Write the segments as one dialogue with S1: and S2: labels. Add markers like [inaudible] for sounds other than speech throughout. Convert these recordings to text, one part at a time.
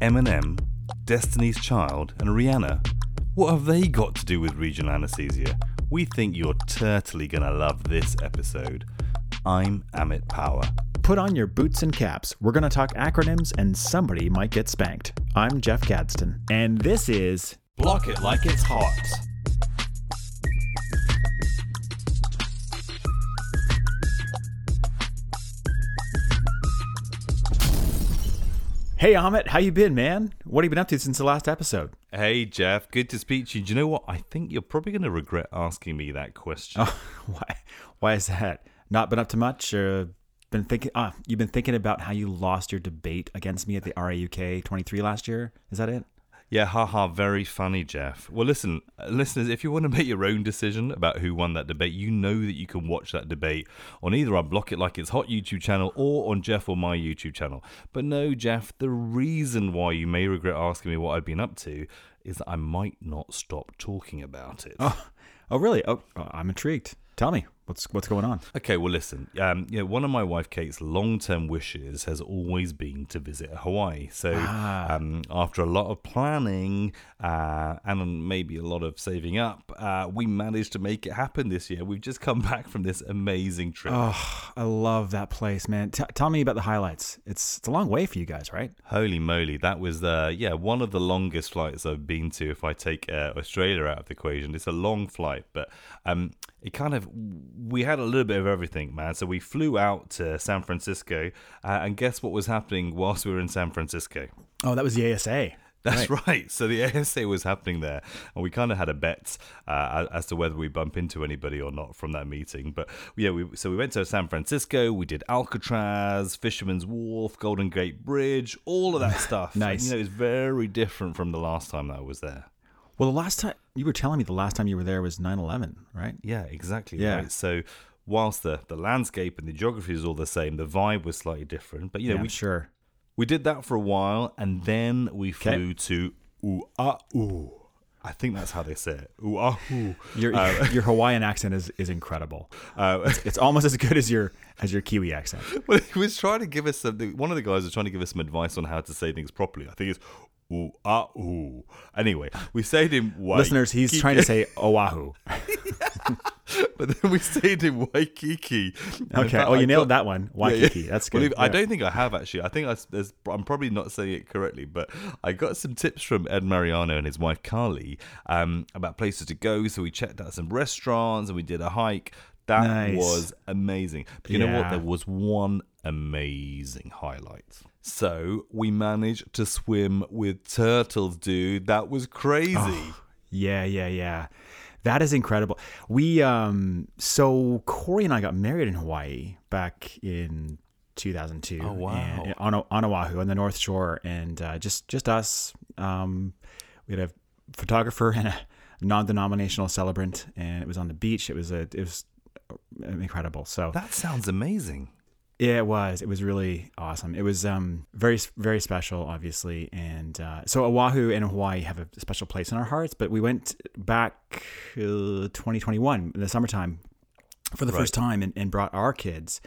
S1: Eminem, Destiny's Child, and Rihanna. What have they got to do with regional anesthesia? We think you're totally gonna love this episode. I'm Amit Pawa.
S2: Put on your boots and caps. We're going to talk acronyms and somebody might get spanked. I'm Jeff Gadsden, and this is
S1: Block it like it's hot.
S2: Hey Amit, how you been, man? What have you been up to since the last episode?
S1: Hey Jeff, good to speak to you. Do you know what? I think you're probably going to regret asking me that question.
S2: Oh, [laughs] why? Why is that? Not been up to much? Or been thinking? Ah, you've been thinking about how you lost your debate against me at the RAUK 23 last year. Is that it?
S1: Yeah, haha, very funny, Jeff. Well, listen, uh, listeners, if you want to [laughs] make your own decision about who won that debate, you know that you can watch that debate on either our Block It Like It's Hot YouTube channel or on Jeff or my YouTube channel. But no, Jeff, the reason why you may regret asking me what I've been up to is that I might not stop talking about it.
S2: Oh, oh, really? Oh, I'm intrigued. Tell me what's what's going on.
S1: Okay, well, listen. Um, you know, one of my wife Kate's long-term wishes has always been to visit Hawaii. So,
S2: Ah.
S1: um, after a lot of planning uh, and maybe a lot of saving up, uh, we managed to make it happen this year. We've just come [laughs] back from this amazing trip.
S2: Oh, I love that place, man. T- tell me about the highlights. It's it's a long way for you guys, right?
S1: Holy moly, that was uh, yeah one of the longest flights I've been to. If I take uh, Australia out of the equation, it's a long flight, but um, it kind of we had a little bit of everything, man. So we flew out to San Francisco, uh, and guess what was happening whilst we were in San Francisco?
S2: Oh, that was the ASA.
S1: That's right. So the [laughs] ASA was happening there, and we kind of had a bet uh, as to whether we bump into anybody or not from that meeting. But yeah, we so we went to San Francisco. We did Alcatraz, Fisherman's Wharf, Golden Gate Bridge, all of that [laughs] stuff.
S2: Nice.
S1: And, you know, it's very different from the last time that I was there.
S2: Well, the last time you were telling me the last time you were there was 9/11, right?
S1: Yeah, exactly.
S2: Yeah.
S1: Right. So whilst the the landscape and the geography is all the same, the vibe was slightly different. But you know,
S2: Yeah,
S1: we
S2: sure.
S1: We did that for a while, and then we flew to Oahu. I think that's how they say it. Oahu.
S2: Your [laughs] your Hawaiian accent is is incredible. [laughs]
S1: Uh,
S2: It's almost as good as your as your Kiwi accent. [laughs]
S1: well, he was trying to give us something. One of the guys was trying to give us some advice on how to say things properly. I think it's Oahu. Anyway, we said in Waikiki.
S2: Listeners, he's trying to say Oahu. [laughs]
S1: but then we stayed in Waikiki.
S2: Okay. Oh, you
S1: I
S2: nailed
S1: got-
S2: that one.
S1: Yeah, yeah.
S2: Waikiki. That's
S1: Well,
S2: good.
S1: if- I don't think I have actually. I think I, there's, I'm probably not saying it correctly, but I got some tips from Ed Mariano and his wife Carly um, about places to go. So we checked out some restaurants and we did a hike. That
S2: Nice.
S1: was amazing. But you know what? There was one amazing highlight. So we managed to swim with turtles, dude. That was crazy.
S2: Yeah, yeah, yeah. That is incredible. We um so Corey and I got married in Hawaii back in 2002.
S1: Oh, wow.
S2: and- on on Oahu on the North Shore, and uh, just just us. Um, we had a photographer and a non-denominational celebrant, and it was on the beach. It was a it was incredible. So
S1: That sounds amazing.
S2: Yeah, it was. It was really awesome. It was um very very special, obviously, and uh, so Oahu and Hawaii have a special place in our hearts. But we went back uh, 2021 in the summertime for the first time and, and brought our kids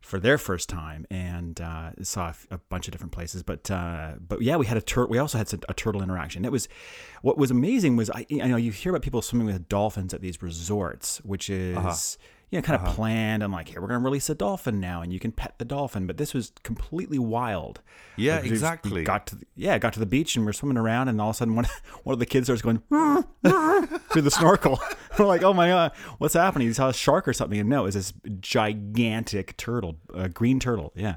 S2: for their first time and uh, saw a, f- a bunch of different places. But uh, but yeah, we had a turtle. We also had a turtle interaction. It was what was amazing was I, I know you hear about people swimming with dolphins at these resorts, which is you know kind of planned. I'm like, here we're gonna release a dolphin now, and you can pet the dolphin. But this was completely wild.
S1: Yeah,
S2: Like, we just- we
S1: exactly.
S2: Got to the, yeah, got to the beach and we're swimming around, and all of a sudden one [laughs] one of the kids starts going [laughs] through the snorkel. [laughs] we're like, oh my god, what's happening? He saw a shark or something, and no, it was this gigantic turtle, a green turtle. Yeah.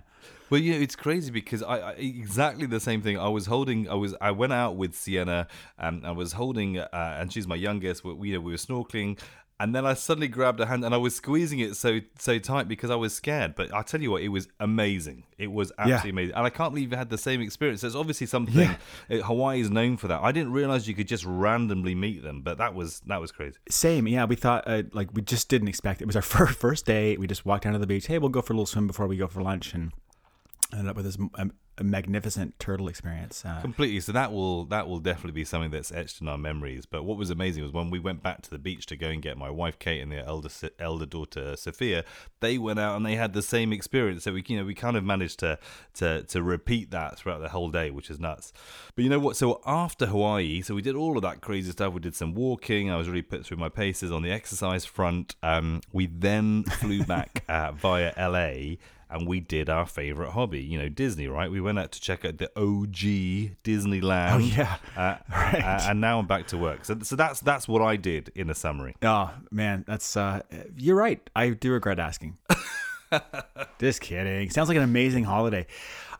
S1: Well, yeah, it's crazy because I, I exactly the same thing. I was holding, I was, I went out with Sienna, and I was holding, uh, and she's my youngest. We, we, we were snorkeling, and then I suddenly grabbed her hand and I was squeezing it so so tight because I was scared. But I tell you what, it was amazing. It was absolutely amazing, and I can't believe you had the same experience. There's obviously something uh, Hawaii is known for that. I didn't realize you could just randomly meet them, but that was that was crazy.
S2: Same, yeah. We thought uh, like we just didn't expect it. was our [laughs] first first day. We just walked down to the beach. Hey, we'll go for a little swim before we go for lunch, and ended up with this a, a magnificent turtle experience. Uh,
S1: completely. So that will that will definitely be something that's etched in our memories. But what was amazing was when we went back to the beach to go and get my wife kate and their elder elder daughter sophia they went out and they had the same experience. So we you know we kind of managed to to to repeat that throughout the whole day which is nuts. But you know what? So after hawaii so we did all of that crazy stuff. We did some walking. I was really put through my paces on the exercise front. Um, we then flew [laughs] back uh, via la and we did our favorite hobby, you know, Disney, right? We went out to check out the OG Disneyland.
S2: Oh yeah, [laughs]
S1: uh, [laughs] right. uh, and now I'm back to work. So, so that's that's what I did in a summary.
S2: Oh man, that's uh, you're right. I do regret asking. [laughs] Just kidding. Sounds like an amazing holiday.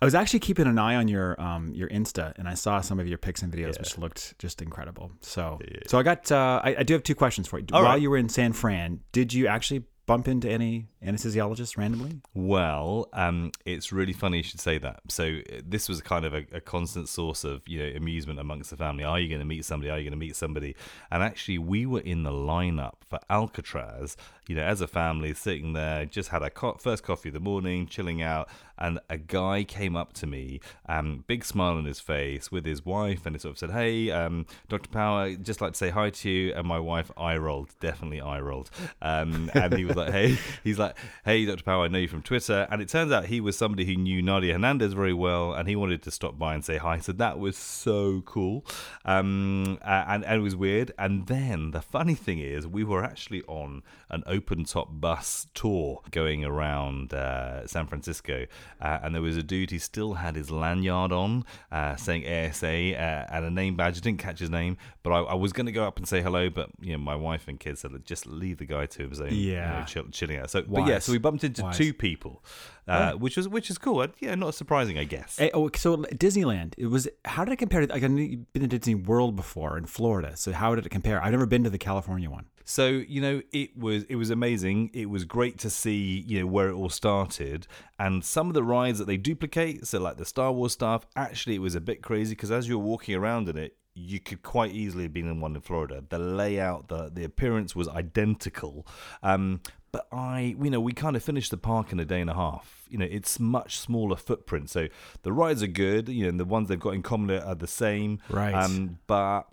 S2: I was actually keeping an eye on your um, your Insta, and I saw some of your pics and videos, yeah. which looked just incredible. So, yeah. so I got uh, I, I, do have two questions for you. All While right. you were in San Fran, did you actually bump into any anesthesiologists randomly?
S1: Well, um, it's really funny you should say that. So uh, this was kind of a, a, constant source of you know amusement amongst the family. Are you going to meet somebody? Are you going to meet somebody? And actually, we were in the lineup for Alcatraz. You know, as a family, sitting there, just had our co- first coffee of the morning, chilling out, and a guy came up to me, um, big smile on his face, with his wife, and he sort of said, "Hey, um, Dr. Pawa, just like to say hi to you." And my wife eye rolled, definitely eye rolled, um, and he was like, "Hey," [laughs] he's like, "Hey, Dr. Pawa, I know you from Twitter," and it turns out he was somebody who knew Nadia Hernandez very well, and he wanted to stop by and say hi. So that was so cool, um, and, and it was weird. And then the funny thing is, we were actually on an open top bus tour going around uh, San Francisco uh, and there was a dude who still had his lanyard on, uh, saying ASA uh, and a name badge. I didn't catch his name, but I, I was going to go up and say hello, but you know, my wife and kids said just leave the guy to his own, yeah, you know, chill, chilling out. So, Wise. but yeah, so we bumped into Wise. two people. Uh, which was which is cool. Yeah, not surprising, I guess.
S2: Hey, oh, so Disneyland. It was. How did it compare? Like, I've been to Disney World before in Florida. So how did it compare? I've never been to the California one.
S1: So you know, it was it was amazing. It was great to see you know where it all started, and some of the rides that they duplicate. So like the Star Wars stuff, actually, it was a bit crazy because as you were walking around in it, you could quite easily have been in one in Florida. The layout, the the appearance was identical. Um, but I, you know, we kind of finished the park in a day and a half you know it's much smaller footprint. So the rides are good, you know, and the ones they've got in common are the same.
S2: Right. Um,
S1: but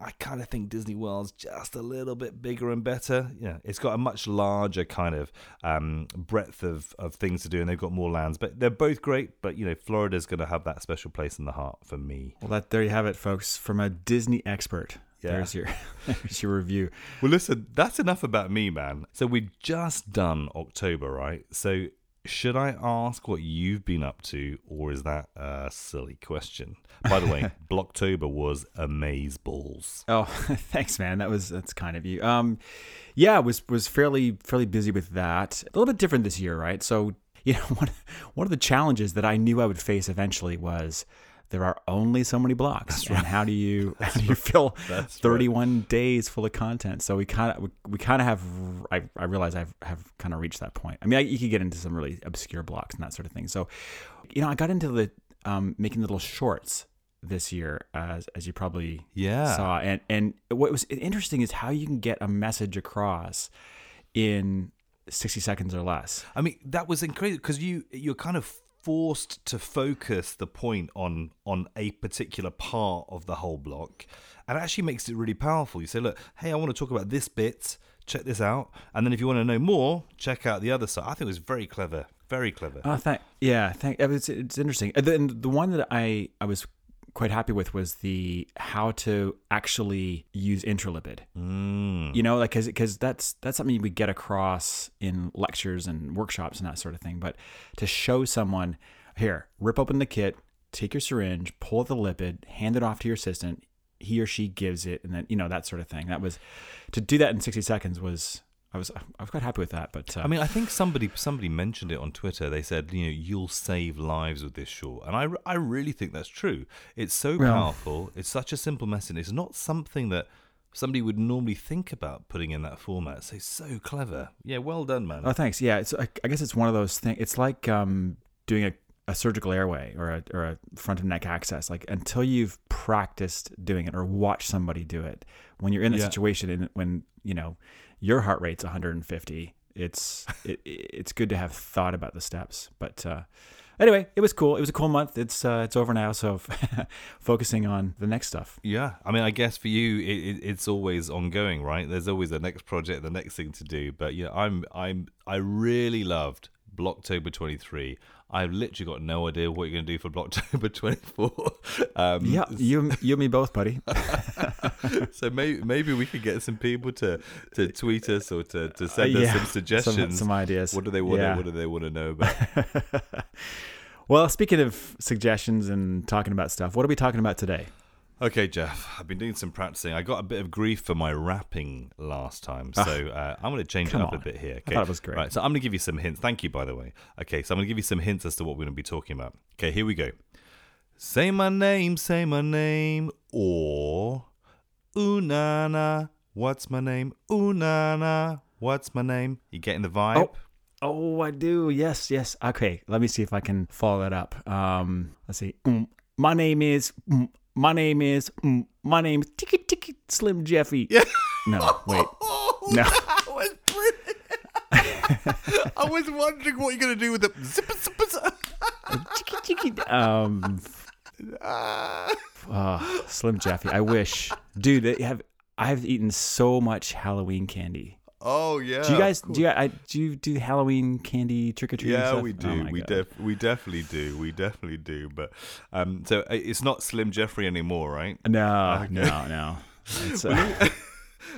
S1: I kind of think Disney World's just a little bit bigger and better. Yeah, it's got a much larger kind of um, breadth of, of things to do, and they've got more lands. But they're both great. But you know, Florida's going to have that special place in the heart for me.
S2: Well, that there you have it, folks, from a Disney expert. Yeah. There's your [laughs] there's your review.
S1: Well, listen, that's enough about me, man. So we've just done October, right? So should I ask what you've been up to, or is that a silly question? By the way, [laughs] Blocktober was amaze balls.
S2: Oh, [laughs] thanks, man. That was that's kind of you. Um, yeah, was was fairly fairly busy with that. A little bit different this year, right? So you know, one one of the challenges that I knew I would face eventually was there are only so many blocks. That's and right. how do you [laughs] how do you fill 31 right. days full of content? So we kind of we, we kind of have I, I realize i've have kind of reached that point. I mean I, you could get into some really obscure blocks and that sort of thing. So you know i got into the um, making little shorts this year as as you probably
S1: yeah.
S2: saw. And and what was interesting is how you can get a message across in 60 seconds or less.
S1: I mean that was incredible because you you're kind of forced to focus the point on on a particular part of the whole block. And actually makes it really powerful. You say look hey i want to talk about this bit. Check this out. And then if you want to know more check out the other side. I think it was very clever. Very clever.
S2: Oh thank yeah thank it's, it's interesting. And the one that i i was quite happy with was the how to actually use intralipid.
S1: Mm.
S2: You know, like because because that's that's something we get across in lectures and workshops and that sort of thing. But to show someone here, rip open the kit, take your syringe, pull the lipid, hand it off to your assistant. He or she gives it, and then you know that sort of thing. That was to do that in sixty seconds was I was I was quite happy with that. But uh,
S1: I mean, I think somebody somebody mentioned it on Twitter. They said, you know, you'll save lives with this short, and I, I really think that's true. It's so powerful. It's such a simple message. It's not something that somebody would normally think about putting in that format. So so clever. Yeah, well done, man.
S2: Oh, thanks. Yeah, it's I, I guess it's one of those things. It's like um, doing a a surgical airway or a, or a front of neck access like until you've practiced doing it or watched somebody do it when you're in a yeah. situation and when you know your heart rate's 150 it's it, it's good to have thought about the steps but uh, anyway, it was cool. It was a cool month. It's uh, it's over now, so [laughs] focusing on the next stuff.
S1: Yeah, I mean, I guess for you, it, it, it's always ongoing, right? There's always the next project, the next thing to do. But yeah, I'm I'm I really loved Blocktober 23. I've literally got no idea what you're going to do for Blocktober [laughs] 24. Um,
S2: Yeah, you you and me both, buddy. [laughs]
S1: so maybe maybe we could get some people to, to tweet us or to, to send us
S2: yeah,
S1: some [laughs]
S2: some-
S1: suggestions.
S2: some ideas.
S1: What do they want?
S2: Yeah.
S1: What do they want to know about?
S2: Well, speaking of suggestions and talking about stuff, what are we talking about today?
S1: Okay, Jeff, I've been doing some practicing. I got a bit of grief for my rapping last time, so uh, I'm going to change it up a bit here. Okay?
S2: it was great.
S1: Right, so I'm going to give you some hints. Thank you, by the way. Okay, so I'm going to give you some hints as to what we're going to be talking about. Okay, here we go. Say my name, say my name, or ooh na na, what's my name? Ooh na na, what's my name? You getting the vibe?
S2: Oh. Oh, I do. Yes, yes. Okay, let me see if I can follow that up. Um, let's see. Mm, my name is. Mm, my name is. Mm, my name is Tiki Tiki Slim Jeffy.
S1: Yeah.
S2: No, wait. [laughs]
S1: Oh,
S2: No. [laughs]
S1: that was brilliant. [laughs] I was wondering what you're going to do with the zipper, zipper, zipper.
S2: Tiki Tiki. Um, oh, Slim Jeffy. I wish, dude. They have. I've eaten so much Halloween candy.
S1: Oh yeah.
S2: Do you guys? Do you? I, do you do Halloween candy trick or treat?
S1: Yeah, we
S2: Oh
S1: do.
S2: my
S1: we def- we definitely do. We definitely do. But um, so uh, it's not Slim Jeffrey anymore, right?
S2: No, no, no. [laughs] It's, uh,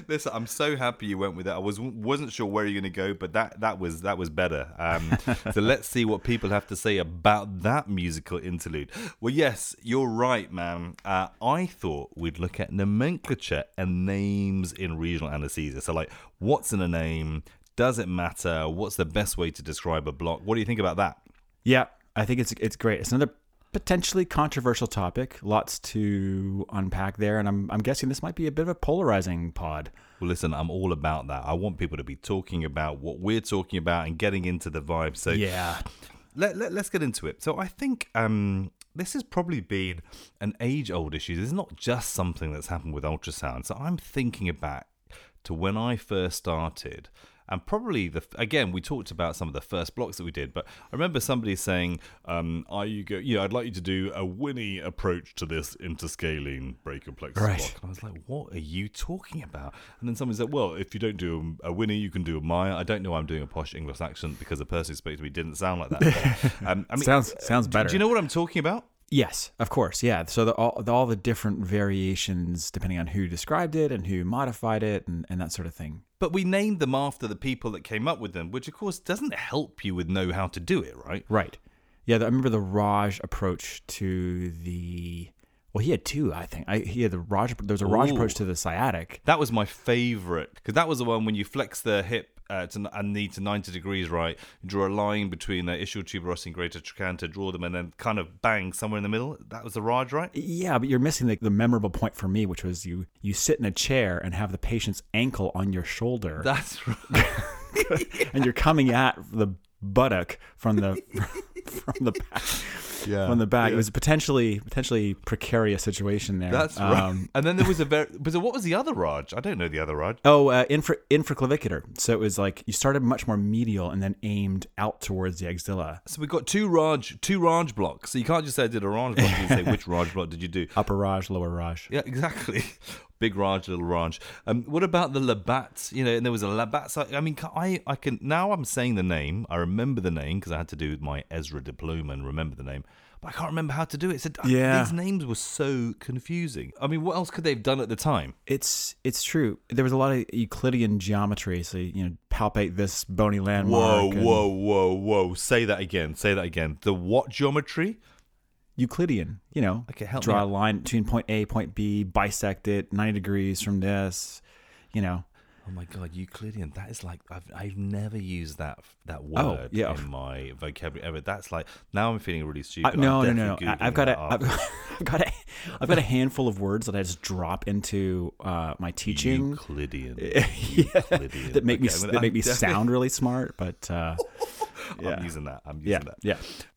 S1: Listen, I'm so happy you went with that. I was wasn't sure where you're going to go, but that that was that was better. Um, [laughs] so let's see what people have to say about that musical interlude. Well, yes, you're right, man. Uh, I thought we'd look at nomenclature and names in regional anesthesia. So, like, what's in a name? Does it matter? What's the best way to describe a block? What do you think about that?
S2: Yeah, I think it's it's great. It's another potentially controversial topic. Lots to unpack there, and I'm I'm guessing this might be a bit of a polarizing pod.
S1: Well, listen, I'm all about that. I want people to be talking about what we're talking about and getting into the vibe. So,
S2: Yeah.
S1: let, let, us get into it. So I think um, this has probably been an age old issue. This is not just something that's happened with ultrasound. So I'm thinking back to when I first started. And probably the again, we talked about some of the first blocks that we did, but I remember somebody saying, um, "Are you go? Yeah, I'd like you to do a Winnie approach to this interscalene brachial plexus
S2: Right.
S1: block." And I was like, "What are you talking about?" And then somebody said, "Well, if you don't do a Winnie, you can do a Meier." I don't know. why I'm doing a posh English accent because the person who spoke to me didn't sound like that. [laughs] Um, I mean,
S2: sounds sounds
S1: do-
S2: better.
S1: Do you know what I'm talking about?
S2: Yes, of course. Yeah. So the, all the, all the different variations depending on who described it and who modified it and, and that sort of thing.
S1: But we named them after the people that came up with them, which of course doesn't help you with know how to do it, right?
S2: Right. Yeah. I remember the Raj approach to the. Well, he had two, I think. I, he had the Raj. There was a Raj
S1: Ooh.
S2: approach to the sciatic.
S1: That was my favorite because that was the one when you flex the hip uh, to, and knee to 90 degrees, right? Draw a line between the ischial tuberosity and greater trochanter, draw them, and then kind of bang somewhere in the middle. That was the Raj, right?
S2: Yeah, but you're missing the, the memorable point for me, which was you you sit in a chair and have the patient's ankle on your shoulder,
S1: That's [laughs] right. [laughs]
S2: and you're coming at the buttock from the [laughs] from the back.
S1: Yeah,
S2: From the back, it was a potentially potentially precarious situation there.
S1: That's right.
S2: Um, [laughs]
S1: and then there was a very. But so what was the other Raj? I don't know the other Raj.
S2: oh, uh, infra infraclavicular. So it was like you started much more medial and then aimed out towards the axilla,
S1: So we've got two Raj, two Raj blocks. So you can't just say I did a Raj block. You say [laughs] which Raj block did you do?
S2: upper Raj, lower Raj.
S1: Yeah, exactly. Big Raj, little Raj. Um, what about the Labat? You know, and there was a Labat. So, I mean, I, I can now I'm saying the name. I remember the name because I had to do my ESRA diploma and remember the name. But I can't remember how to do it. So,
S2: Yeah.
S1: these names were so confusing. I mean, what else could they have done at the time?
S2: It's it's true. There was a lot of Euclidean geometry, so you know, palpate this bony landmark.
S1: Whoa,
S2: and-
S1: whoa, whoa, whoa! Say that again. Say that again. The what geometry?
S2: Euclidean, you know,
S1: Okay, help me
S2: draw a line between point A, point B, bisect it 90 degrees from this, you know.
S1: Oh my god, Euclidean. That is like I've I've never used that that
S2: Oh,
S1: word
S2: yeah.
S1: in my vocabulary ever. That's like now I'm feeling really stupid.
S2: I, no, no, no, no. I've got a. I've, [laughs] I've got a, I've got a handful of words that I just drop into uh, my teaching.
S1: Euclidean. [laughs]
S2: yeah,
S1: Euclidean.
S2: that make me
S1: Okay, I'm
S2: that make me sound really smart, but uh, [laughs] yeah.
S1: I'm using that. I'm using
S2: yeah,
S1: that.
S2: yeah.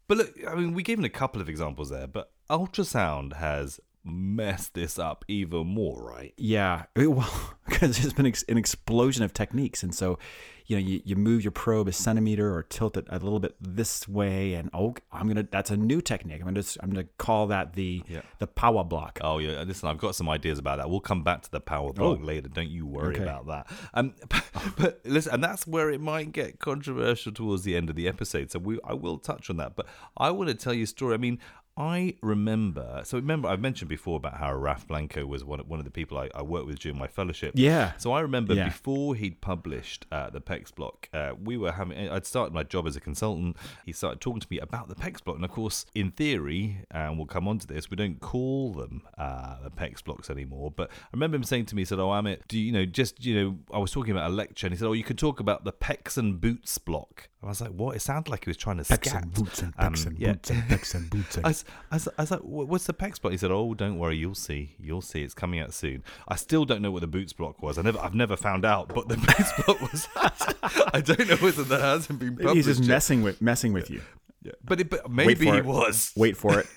S1: But look, I mean, we gave him a couple of examples there, but ultrasound has mess this up even more, right?
S2: Yeah, [laughs] well, because there's been ex- an explosion of techniques, and so you know you, you move your probe a centimeter or tilt it a little bit this way, and oh, I'm gonna that's a new technique. I'm gonna just, I'm gonna call that the
S1: Yeah.
S2: the Pawa block.
S1: Oh yeah, listen, I've got some ideas about that. We'll come back to the Pawa block
S2: Oh.
S1: later. Don't you worry
S2: Okay.
S1: about that. Um, [laughs] but, but listen, and that's where it might get controversial towards the end of the episode. So we, I will touch on that. But I want to tell you a story. I mean. I remember, so remember, I've mentioned before about how Raf Blanco was one, one of the people I, I worked with during my fellowship.
S2: Yeah.
S1: So I remember
S2: Yeah.
S1: before he'd published uh, the PECS block, uh, we were having. I'd started my job as a consultant. He started talking to me about the PECS block, and of course, in theory, and we'll come on to this, we don't call them uh, the PECS blocks anymore. But I remember him saying to me, he said, "Oh, Amit, do you, you know just you know?" I was talking about a lecture, and he said, "Oh, you could talk about the PECS and boots block." I was like, "What?" It sounded like he was trying to
S2: Pecs
S1: scat.
S2: and boots and
S1: Um,
S2: pecs and
S1: yeah.
S2: boots and pecs and boots and [laughs]
S1: I was, I, was, I was like, what's the PECS block? He said, oh, don't worry, you'll see. You'll see. It's coming out soon. I still don't know what the boots block was. I never, I've never found out, but the [laughs] boots block was. [laughs] I don't know whether that hasn't been published.
S2: he's just
S1: yet.
S2: messing with messing with you.
S1: Yeah. But, it, but maybe he
S2: it.
S1: was.
S2: Wait for it.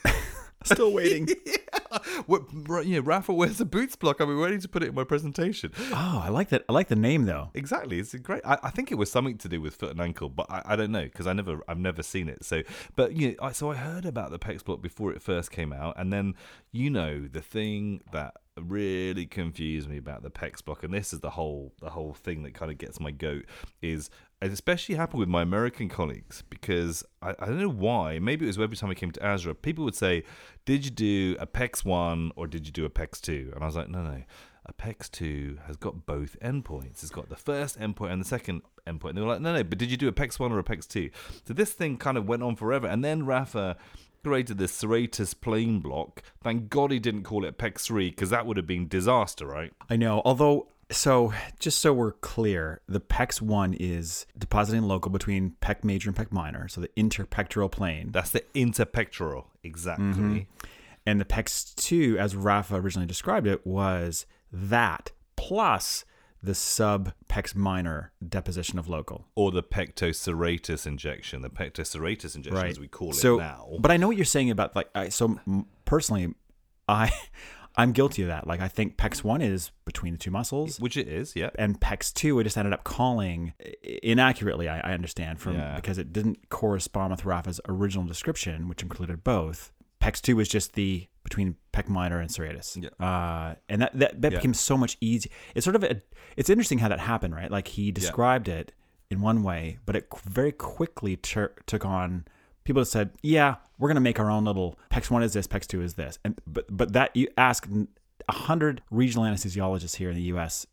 S2: Still waiting.
S1: yeah. [laughs] What, yeah, Rafa wears a boots block. I'll be ready to put it in my presentation.
S2: Oh, I like that. I like the name though.
S1: Exactly, it's a great. I, I think it was something to do with foot and ankle, but I, I don't know because I never, I've never seen it. So, but you know, I, so I heard about the PECS block before it first came out, and then you know the thing that really confused me about the PECS block, and this is the whole, the whole thing that kind of gets my goat is. Especially happened with my American colleagues because I, I don't know why. Maybe it was every time I came to ASRA, people would say, "Did you do a PECS one or did you do a PECS 2? And I was like, "No, no." Apex 2 has got both endpoints. It's got the first endpoint and the second endpoint. And they were like, no, no, but did you do Apex 1 or Apex 2? So this thing kind of went on forever. And then Rafa created this Serratus plane block. Thank God he didn't call it Apex 3 because that would have been disaster, right?
S2: I know. Although, so just so we're clear, the PECS one is depositing local between PEC major and PEC minor, so the interpectoral plane.
S1: That's the interpectoral. Exactly.
S2: Mm-hmm. And the PECS 2, as Rafa originally described it, was that plus the sub PEX minor deposition of local.
S1: Or the pectoserratus injection. The pectoserratus injection, as we call
S2: so,
S1: it now.
S2: But I know what you're saying about like I, so personally, I I'm guilty of that. Like I think PECS one is between the two muscles.
S1: Which it is, yeah.
S2: and PECS 2 I just ended up calling inaccurately, I, I understand, from
S1: Yeah.
S2: because it didn't correspond with Rafa's original description, which included both. PECS 2 was just the between PEC minor and serratus.
S1: Yeah.
S2: Uh, and that, that, that
S1: Yeah.
S2: became so much easier. It's sort of a, it's interesting how that happened, right? Like he described it in one way, but it very quickly tur took on people that said, yeah, we're going to make our own little PECS 1 is this, PECS 2 is this. And, but, but that you ask a hundred regional anesthesiologists here in the U.S.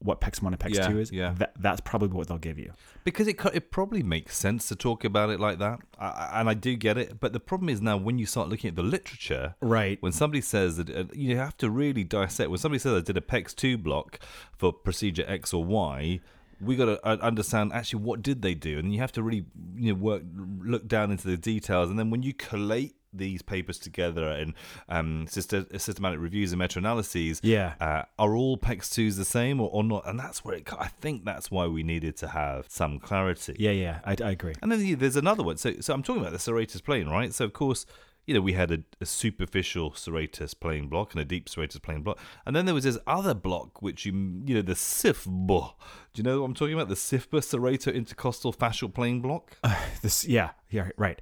S2: what PECS one and PECS
S1: Yeah,
S2: two is.
S1: yeah.
S2: that, that's probably what they'll give you.
S1: Because it it probably makes sense to talk about it like that, I, I- and I do get it. But the problem is now when you start looking at the literature,
S2: Right.
S1: when somebody says that uh, you have to really dissect. When somebody says I did a PECS two block for procedure X or Y, we got to uh, understand actually what did they do, and you have to really you know work look down into the details, and then when you collate these papers together and um, systematic reviews and meta-analyses,
S2: Yeah.
S1: uh, are all PECS twos the same or, or not? And that's where it, I think that's why we needed to have some clarity.
S2: Yeah, yeah, I, I agree.
S1: And then there's another one. So, so I'm talking about the serratus plane, right? So, of course, you know, we had a, a superficial serratus plane block and a deep serratus plane block. And then there was this other block, which you, you know, the SIFB. Do you know what I'm talking about? The SIFB, serrato intercostal fascial plane block?
S2: Uh, this, yeah, yeah, right.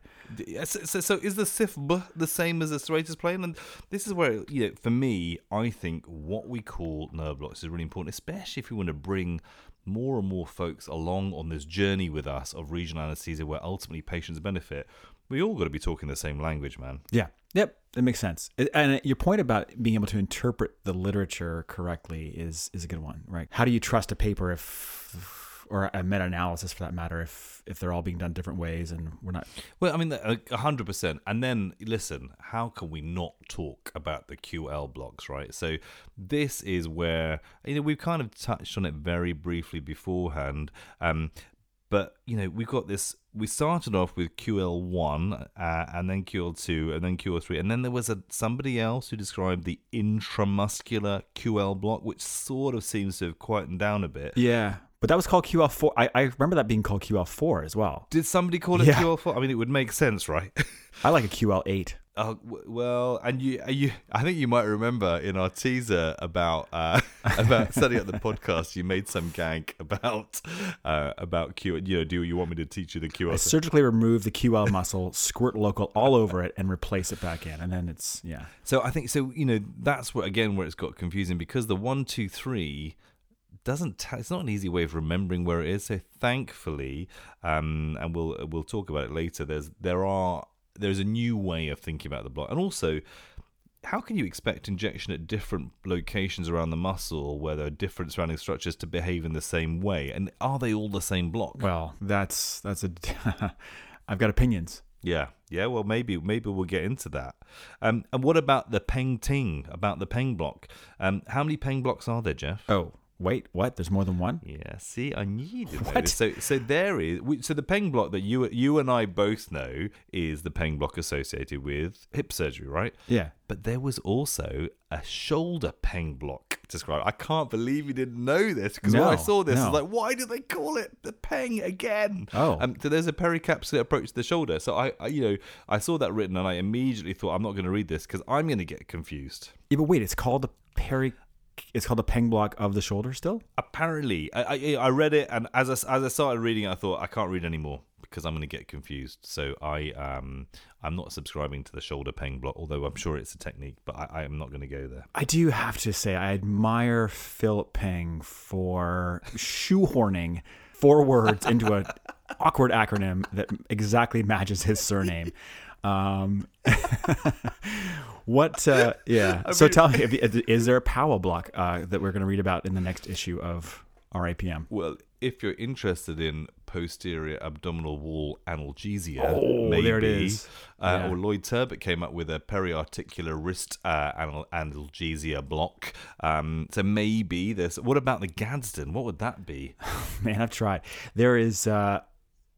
S1: So, so, so is the SIFB the same as the serratus plane? And this is where, you know, for me, I think what we call nerve blocks is really important, especially if we want to bring more and more folks along on this journey with us of regional anesthesia where ultimately patients benefit. We all got to be talking the same language, man.
S2: Yeah. Yep. That makes sense. And your point about being able to interpret the literature correctly is is a good one, right? How do you trust a paper if, or a meta-analysis for that matter, if if they're all being done different ways and we're not?
S1: Well, I mean, a a hundred percent. And then listen, how can we not talk about the QL blocks, right? So this is where you know we've kind of touched on it very briefly beforehand. Um, but you know we've got this. We started off with QL one, uh, and then QL two, and then QL three, and then there was a somebody else who described the intramuscular QL block, which sort of seems to have quietened down a bit.
S2: Yeah. But that was called QL4. I, I remember that being called QL4 as well.
S1: Did somebody call it
S2: Yeah.
S1: QL four? I mean, it would make sense, right? [laughs]
S2: I like a QL8.
S1: Oh well, and you, you, I think you might remember in our teaser about uh, [laughs] about setting up the podcast, you made some gank about uh, about Q. You know, do you want me to teach you the QR?
S2: I surgically remove the QL muscle, [laughs] squirt local all over it, and replace it back in, and then it's yeah.
S1: So I think so. You know, that's what again where it's got confusing because the one, two, three doesn't. T- it's not an easy way of remembering where it is. So thankfully, um, and we'll we'll talk about it later. There's there are there's a new way of thinking about the block, and also. How can you expect injection at different locations around the muscle where there are different surrounding structures to behave in the same way? And are they all the same block?
S2: Well, that's that's a. [laughs] I've got opinions.
S1: Yeah, yeah. Well, maybe maybe we'll get into that. Um, and what about the peng ting? About the peng block? Um, how many peng blocks are there, Jeff?
S2: Oh, wait, what? There's more than one?
S1: Yeah. See, I knew you
S2: What?
S1: So, so there is. we- So the peng block that you you and I both know is the peng block associated with hip surgery, right?
S2: Yeah.
S1: But there was also a shoulder peng block described. I can't believe you didn't know this because when I saw this, I was like, why do they call it the peng again?
S2: Oh.
S1: Um, so there's a pericapsular approach to the shoulder. So I, I, you know, I saw that written and I immediately thought I'm not going to read this because I'm going to get confused.
S2: Yeah, but wait, it's called the peri. It's called the peng block of the shoulder still.
S1: Apparently, I, I, I read it and as I, as I started reading, it, I thought I can't read anymore because I'm going to get confused. So I um I'm not subscribing to the shoulder peng block, although I'm sure it's a technique, but I, am not going to go there.
S2: I do have to say, I admire Philip Peng for shoehorning four words into a awkward acronym that exactly matches his surname. [laughs] Um, [laughs] what? Uh, yeah. [laughs] so
S1: mean-
S2: tell me, is there a Pawa block uh, that we're going to read about in the next issue of RAPM?
S1: Well, if you're interested in posterior abdominal wall analgesia,
S2: Oh,
S1: maybe,
S2: there it is.
S1: Uh,
S2: Yeah.
S1: Or Lloyd Turbitt came up with a periarticular wrist uh, anal- analgesia block. Um, so maybe this. What about the Gadsden? What would that be? [laughs]
S2: Man, I've tried. There is. Uh,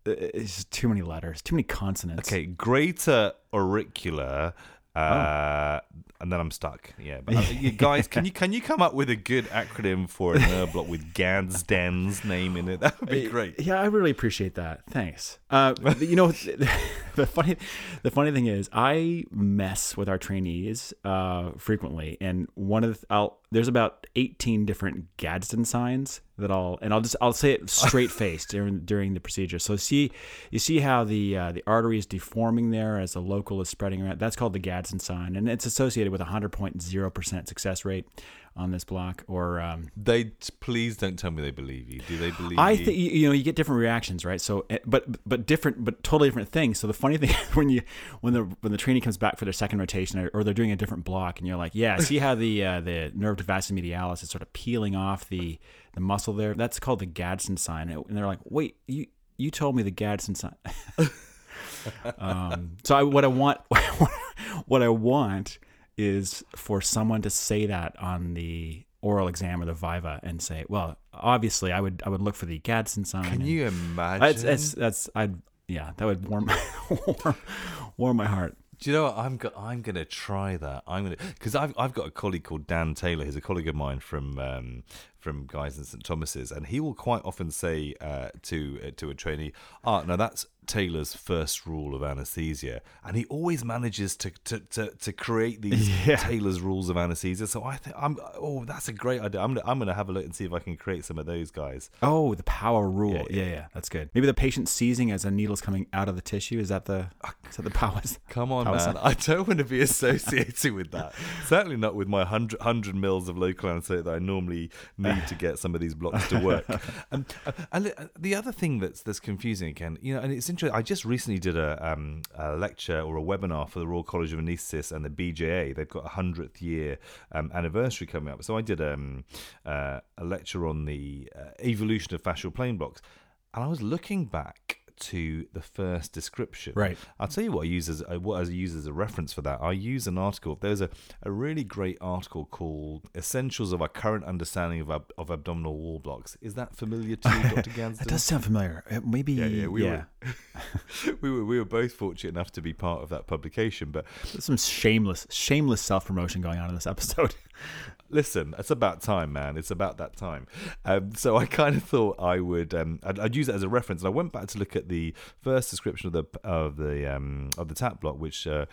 S2: it's just too many letters, too many consonants.
S1: Okay, greater auricular.
S2: Oh.
S1: Uh, and then I'm stuck. Yeah, but uh, [laughs] you guys, can you can you come up with a good acronym for a nerve block with Gadsden's name in it? [laughs] That would be great.
S2: Yeah, I really appreciate that. Thanks. Uh, you know, [laughs] the funny, the funny thing is, I mess with our trainees uh, frequently, and one of the, I'll there's about 18 different Gadsden signs that I'll and I'll just I'll say it straight faced during during the procedure. So see, you see how the uh, the artery is deforming there as the local is spreading around. That's called the Gadsden sign, and it's associated with a 100.0 percent success rate on this block. Or um,
S1: They please don't tell me they believe you. Do they believe
S2: I think you know you get different reactions, right? So, eh, but but different, but totally different things. So the funny thing [laughs] when you when the when the trainee comes back for their second rotation, or, or they're doing a different block, and you're like, yeah, see how the uh, the nerve to vastus medialis is sort of peeling off the the muscle there. That's called the Gadsden sign, and they're like, wait, you you told me the Gadsden sign. [laughs] um, so I, what I want, [laughs] what I want is for someone to say that on the oral exam or the viva and say, well, obviously I would I would look for the Gadsden sign.
S1: Can
S2: and-
S1: you imagine?
S2: That's that's that's I'd yeah that would warm [laughs] warm warm my heart.
S1: Do you know what? I'm I'm gonna try that. I'm gonna because I've I've got a colleague called Dan Taylor. He's a colleague of mine from um, from Guys and St Thomas's, and he will quite often say uh, to uh, to a trainee, "Ah, no, that's Taylor's first rule of anesthesia," and he always manages to to, to, to create these [laughs]
S2: Yeah.
S1: Taylor's rules of anesthesia. So I think I'm oh, that's a great idea. I'm gonna, I'm gonna have a look and see if I can create some of those guys.
S2: Oh, the Pawa rule.
S1: Yeah,
S2: Yeah,
S1: yeah.
S2: yeah, that's good. Maybe the patient seizing as a needle's coming out of the tissue. Is that the is that the Pawa? [laughs]
S1: Come on,
S2: Pawa
S1: man. I don't want to be associated with that. Certainly not with my 100, 100 mils of local anesthetic that I normally need to get some of these blocks to work. [laughs] Um, uh, and the- the other thing that's that's confusing again, you know, and it's interesting. I just recently did a, um, a lecture or a webinar for the Royal College of Anaesthetists and the BJA. They've got a hundredth year um, anniversary coming up. So I did um, uh, a lecture on the uh, evolution of fascial plane blocks, and I was looking back to the first description.
S2: Right.
S1: I'll tell you what I use as uh, what I use as a reference for that. I use an article. There's a, a really great article called "Essentials of Our Current Understanding of Ab- of Abdominal Wall Blocks." Is that familiar to you, Dr. [laughs] Gadsden?
S2: That does sound familiar. Uh, Maybe
S1: Yeah, yeah, we
S2: yeah.
S1: were [laughs] we were we were both fortunate enough to be part of that publication. But
S2: There's some shameless shameless self promotion going on in this episode. [laughs]
S1: listen, it's about time, man. It's about that time. Um, so I kind of thought I would um, I'd, I'd use it as a reference, and I went back to look at the first description of the of the um, of the tap block, which. Uh,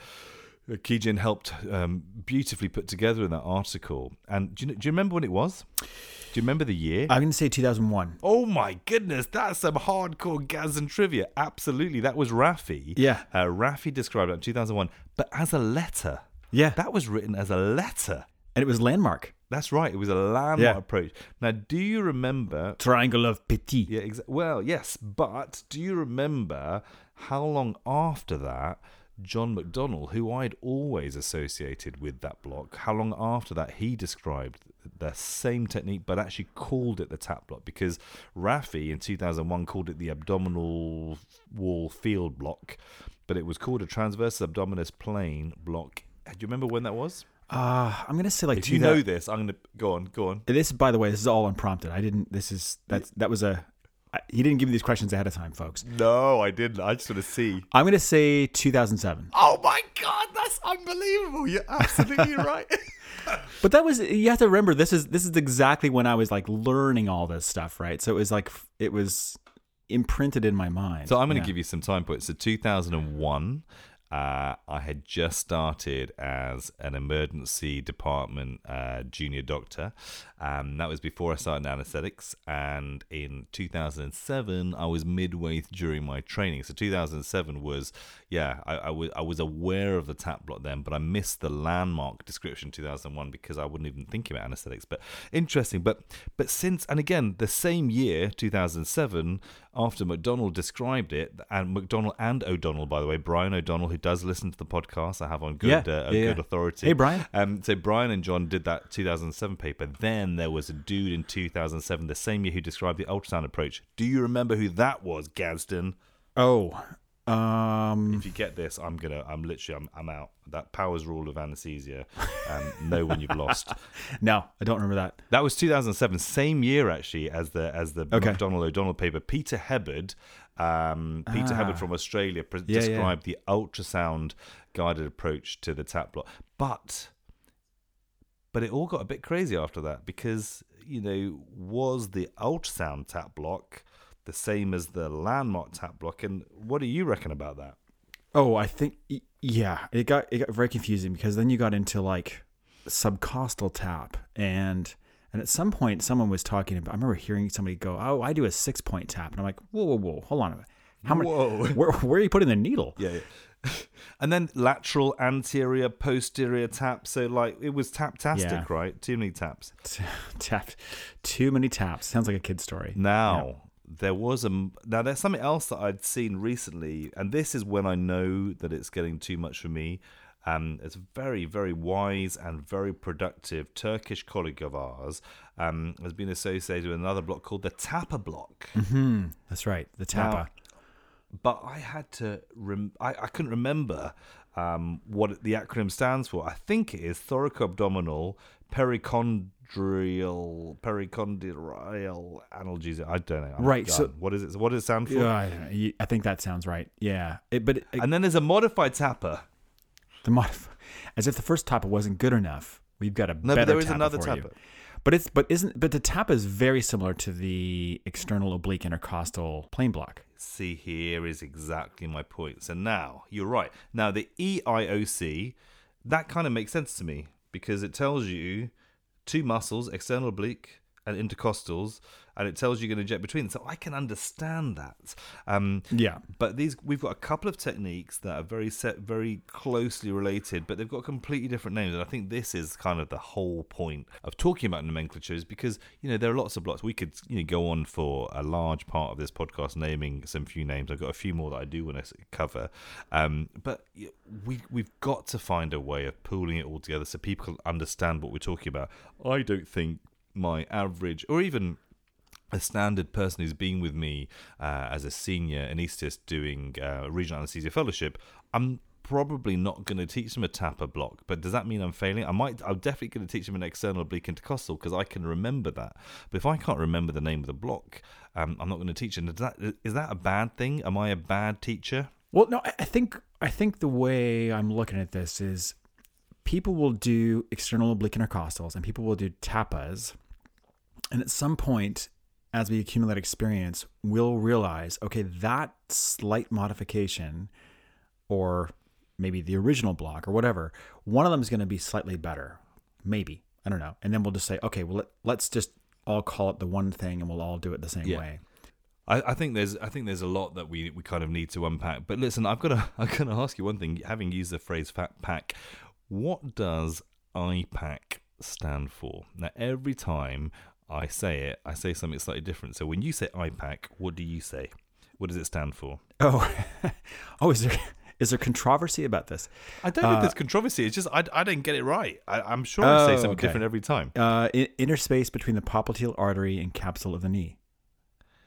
S1: Ki Jinn helped um, beautifully put together in that article. And do you, do you remember when it was? Do you remember the year?
S2: I'm going to say 2001.
S1: Oh my goodness, that's some hardcore Gazan trivia. Absolutely, that was Rafi.
S2: Yeah.
S1: Uh, Rafi described it in 2001, but as a letter.
S2: Yeah.
S1: That was written as a letter.
S2: and it was landmark.
S1: That's right. It was a landmark
S2: Yeah.
S1: approach. Now, do you remember?
S2: Triangle of Petit.
S1: Yeah, exa- well, yes, but do you remember how long after that John McDonnell, who I'd always associated with that block, how long after that he described the same technique, but actually called it the tap block? Because Rafi in 2001 called it the abdominal wall field block, but it was called a transversus abdominis plane block. Do you remember when that was?
S2: Uh, I'm going to say like
S1: If you
S2: 2000
S1: know this, I'm to go on, go on.
S2: This, by the way, this is all unprompted. I didn't. This is that's that was a. I- He didn't give me these questions ahead of time, folks.
S1: No, I didn't. I just want to see.
S2: I'm going to say 2007.
S1: Oh my god, that's unbelievable! You're absolutely [laughs] right. [laughs]
S2: But that was you have to remember this is this is exactly when I was like learning all this stuff, right? So it was like it was imprinted in my mind.
S1: So I'm going to
S2: Yeah.
S1: give you some time points. So 2001, uh, I had just started as an emergency department uh, junior doctor. Um, that was before I started anesthetics. And in 2007, I was midway during my training. So 2007 was, yeah, I, I was I was aware of the tap block then, but I missed the landmark description 2001 because I wouldn't even think about anesthetics. But interesting. But but since and again the same year 2007 after McDonnell described it and McDonnell and O'Donnell by the way Brian O'Donnell who does listen to the podcast I have on good
S2: Yeah,
S1: uh,
S2: yeah,
S1: good
S2: yeah.
S1: authority
S2: Hey, Brian.
S1: um so Brian and John did that 2007 paper then there was a dude in 2007 the same year who described the ultrasound approach do you remember who that was Gadsden
S2: Oh, um,
S1: if you get this I'm gonna I'm literally I'm, I'm out that Pawa's rule of anesthesia um, know when you've lost [laughs]
S2: no, I don't remember that.
S1: That was 2007, same year actually as the as the
S2: Okay.
S1: McDonnell O'Donnell paper. Peter Hebbard, um, Peter
S2: Ah.
S1: Hebbard from Australia, pre-
S2: Yeah, yeah.
S1: described the ultrasound guided approach to the tap block. But but it all got a bit crazy after that because you know was the ultrasound tap block the same as the landmark tap block? And what do you reckon about that?
S2: Oh, I think yeah, it got it got very confusing because then you got into like subcostal tap and and at some point someone was talking about I remember hearing somebody go, "Oh, I do a 6-point tap." And I'm like, "Whoa, whoa, whoa. Hold on a minute. How many
S1: Whoa. [laughs]
S2: where where are you putting the needle?"
S1: Yeah, yeah. [laughs] and then lateral, anterior, posterior tap. So like it was tap-tastic,
S2: Yeah.
S1: right? Too many taps. [laughs]
S2: Tap too many taps. Sounds like a kid story.
S1: Now there was a now there's something else that I'd seen recently, and this is when I know that it's getting too much for me. Um, it's a very, very wise and very productive Turkish colleague of ours um, has been associated with another block called the Tapa block.
S2: Hmm, that's right. The Tapa.
S1: but I had to rem- I, I couldn't remember um, what the acronym stands for. I think it is thoracoabdominal perichondrial perichondrial analgesia. I don't know. I'm
S2: Right,
S1: done.
S2: so-
S1: what is it? What does it sound for?
S2: Yeah, I, don't know. You- I think that sounds right. Yeah, it, but it,
S1: And then there's a modified Tapa.
S2: The modif- as if the first Tapa wasn't good enough. We've got a
S1: No,
S2: better
S1: but there is
S2: Tapa
S1: another
S2: for you.
S1: Tapa.
S2: But it's but isn't but the Tapa is very similar to the external oblique intercostal plane block.
S1: See, here is exactly my point. So now you're right. Now the E EIOC, that kind of makes sense to me because it tells you two muscles, external oblique and intercostals, and it tells you you're going to jet between. So I can understand that. Um,
S2: Yeah.
S1: but these we've got a couple of techniques that are very set, very closely related, but they've got completely different names. And I think this is kind of the whole point of talking about nomenclatures because you know there are lots of blocks. We could you know go on for a large part of this podcast naming some few names. I've got a few more that I do want to cover, um, but we we've got to find a way of pooling it all together so people can understand what we're talking about. I don't think my average or even a standard person who's been with me uh, as a senior anaesthetist doing uh, regional anesthesia fellowship, I'm probably not going to teach them a Tapa block. But does that mean I'm failing? I might. I'm definitely going to teach them an external oblique intercostal because I can remember that. But if I can't remember the name of the block, um, I'm not going to teach it. Is that is that a bad thing? Am I a bad teacher?
S2: Well, no, I think I think the way I'm looking at this is people will do external oblique intercostals and people will do tapas, and at some point, as we accumulate experience, we'll realize, okay, that slight modification or maybe the original block or whatever. One of them is going to be slightly better, maybe. I don't know. And then we'll just say, okay, well let, let's just all call it the one thing, and we'll all do it the same
S1: Yeah.
S2: way.
S1: I, I think there's I think there's a lot that we, we kind of need to unpack. But listen, I've got to I'm going to ask you one thing. Having used the phrase "fat pack," what does iPACK stand for? Now, every time I say it, I say something slightly different. So when you say iPACK, what do you say? What does it stand for?
S2: Oh, [laughs] oh, is there is there controversy about this?
S1: I don't know if
S2: Uh,
S1: there's controversy. It's just I, I don't get it right. I, I'm sure I say
S2: Oh,
S1: something
S2: okay.
S1: different every time.
S2: Uh, interspace between the popliteal artery and capsule of the knee.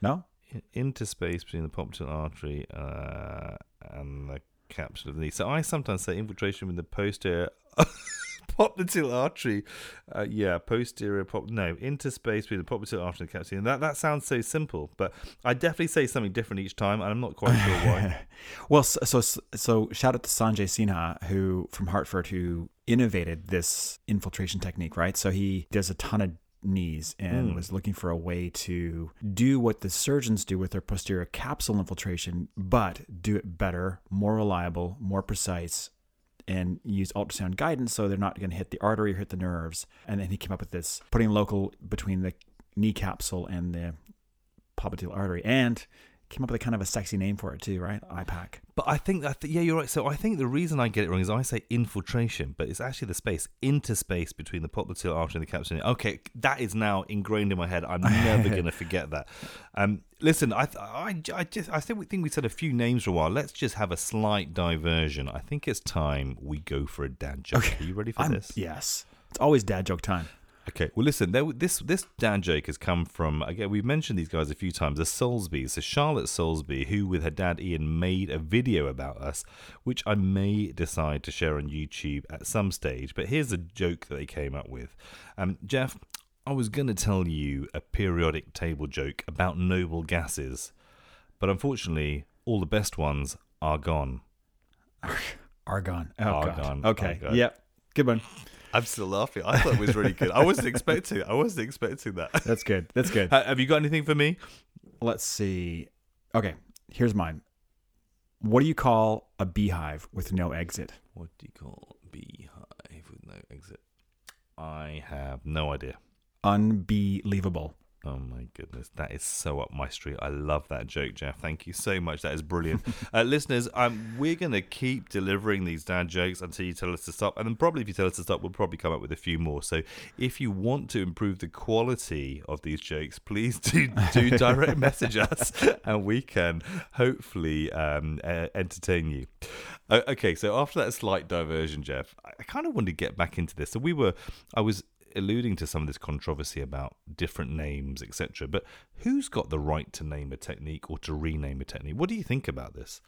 S2: No.
S1: In- Interspace between the popliteal artery uh, and the capsule of the knee. So I sometimes say infiltration with the posterior [laughs] popliteal artery. Uh, yeah, posterior pop. No, interspace between the popliteal artery and the capsule. And that that sounds so simple, but I definitely say something different each time, and I'm not quite sure why. [laughs]
S2: Well, so, so so shout out to Sanjay Sinha, who from Hartford, who innovated this infiltration technique. Right, so he does a ton of knees and
S1: Mm.
S2: was looking for a way to do what the surgeons do with their posterior capsule infiltration, but do it better, more reliable, more precise. And use ultrasound guidance so they're not going to hit the artery or hit the nerves. And then he came up with this putting local between the knee capsule and the popliteal artery, and came up with a kind of a sexy name for it too, right? iPACK.
S1: But I think that yeah, you're right. So I think the reason I get it wrong is I say infiltration, but it's actually the space interspace between the popliteal artery and the capsule. Okay, that is now ingrained in my head. I'm never [laughs] going to forget that. Um, listen, I, th- I, I just I think we think we said a few names for a while. Let's just have a slight diversion. I think it's time we go for a dad joke. Are you ready for
S2: I'm-
S1: this?
S2: Yes. It's always dad joke time.
S1: Okay, well, listen. There, this this dad joke has come from again. We've mentioned these guys a few times. The Soulsbys, so Charlotte Soulsby, who with her dad Ian made a video about us, which I may decide to share on YouTube at some stage. But here's a joke that they came up with. Um, Jeff, I was going to tell you a periodic table joke about noble gases, but unfortunately, all the best ones are gone. [laughs]
S2: Argon. Oh,
S1: Argon,
S2: God. Okay.
S1: argon.
S2: Yep. Good one.
S1: I'm still laughing. I thought it was really good. I wasn't expecting. I wasn't expecting that. [laughs]
S2: That's good. That's good.
S1: Have you got anything for me?
S2: Let's see. Okay. Here's mine. What do you call a beehive with no exit?
S1: What do you call beehive with no exit? I have no idea.
S2: Unbelievable.
S1: Oh my goodness, that is so up my street. I love that joke, Jeff. Thank you so much. That is brilliant. [laughs] uh, listeners, um, we're going to keep delivering these dad jokes until you tell us to stop. And then, probably, if you tell us to stop, we'll probably come up with a few more. So, if you want to improve the quality of these jokes, please do, do [laughs] direct message us and we can hopefully um, uh, entertain you. Uh, okay, so after that slight diversion, Jeff, I, I kind of wanted to get back into this. So, we were, I was alluding to some of this controversy about different names, etc. But who's got the right to name a technique or to rename a technique? What do you think about this?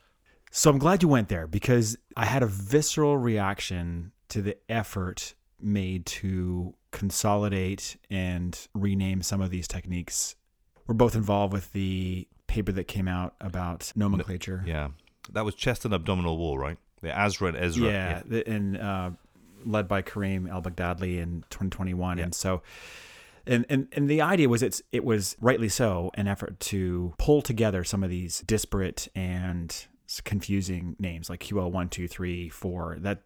S2: So I'm glad you went there because I had a visceral reaction to the effort made to consolidate and rename some of these techniques. We're both involved with the paper that came out about nomenclature.
S1: Yeah, that was chest and abdominal wall, right? The ASRA and ESRA.
S2: Yeah, the- and uh, led by Kariem El-Boghdadly in 2021,
S1: Yeah.
S2: and so. And, and and the idea was it's it was rightly so an effort to pull together some of these disparate and confusing names like QL one two three four that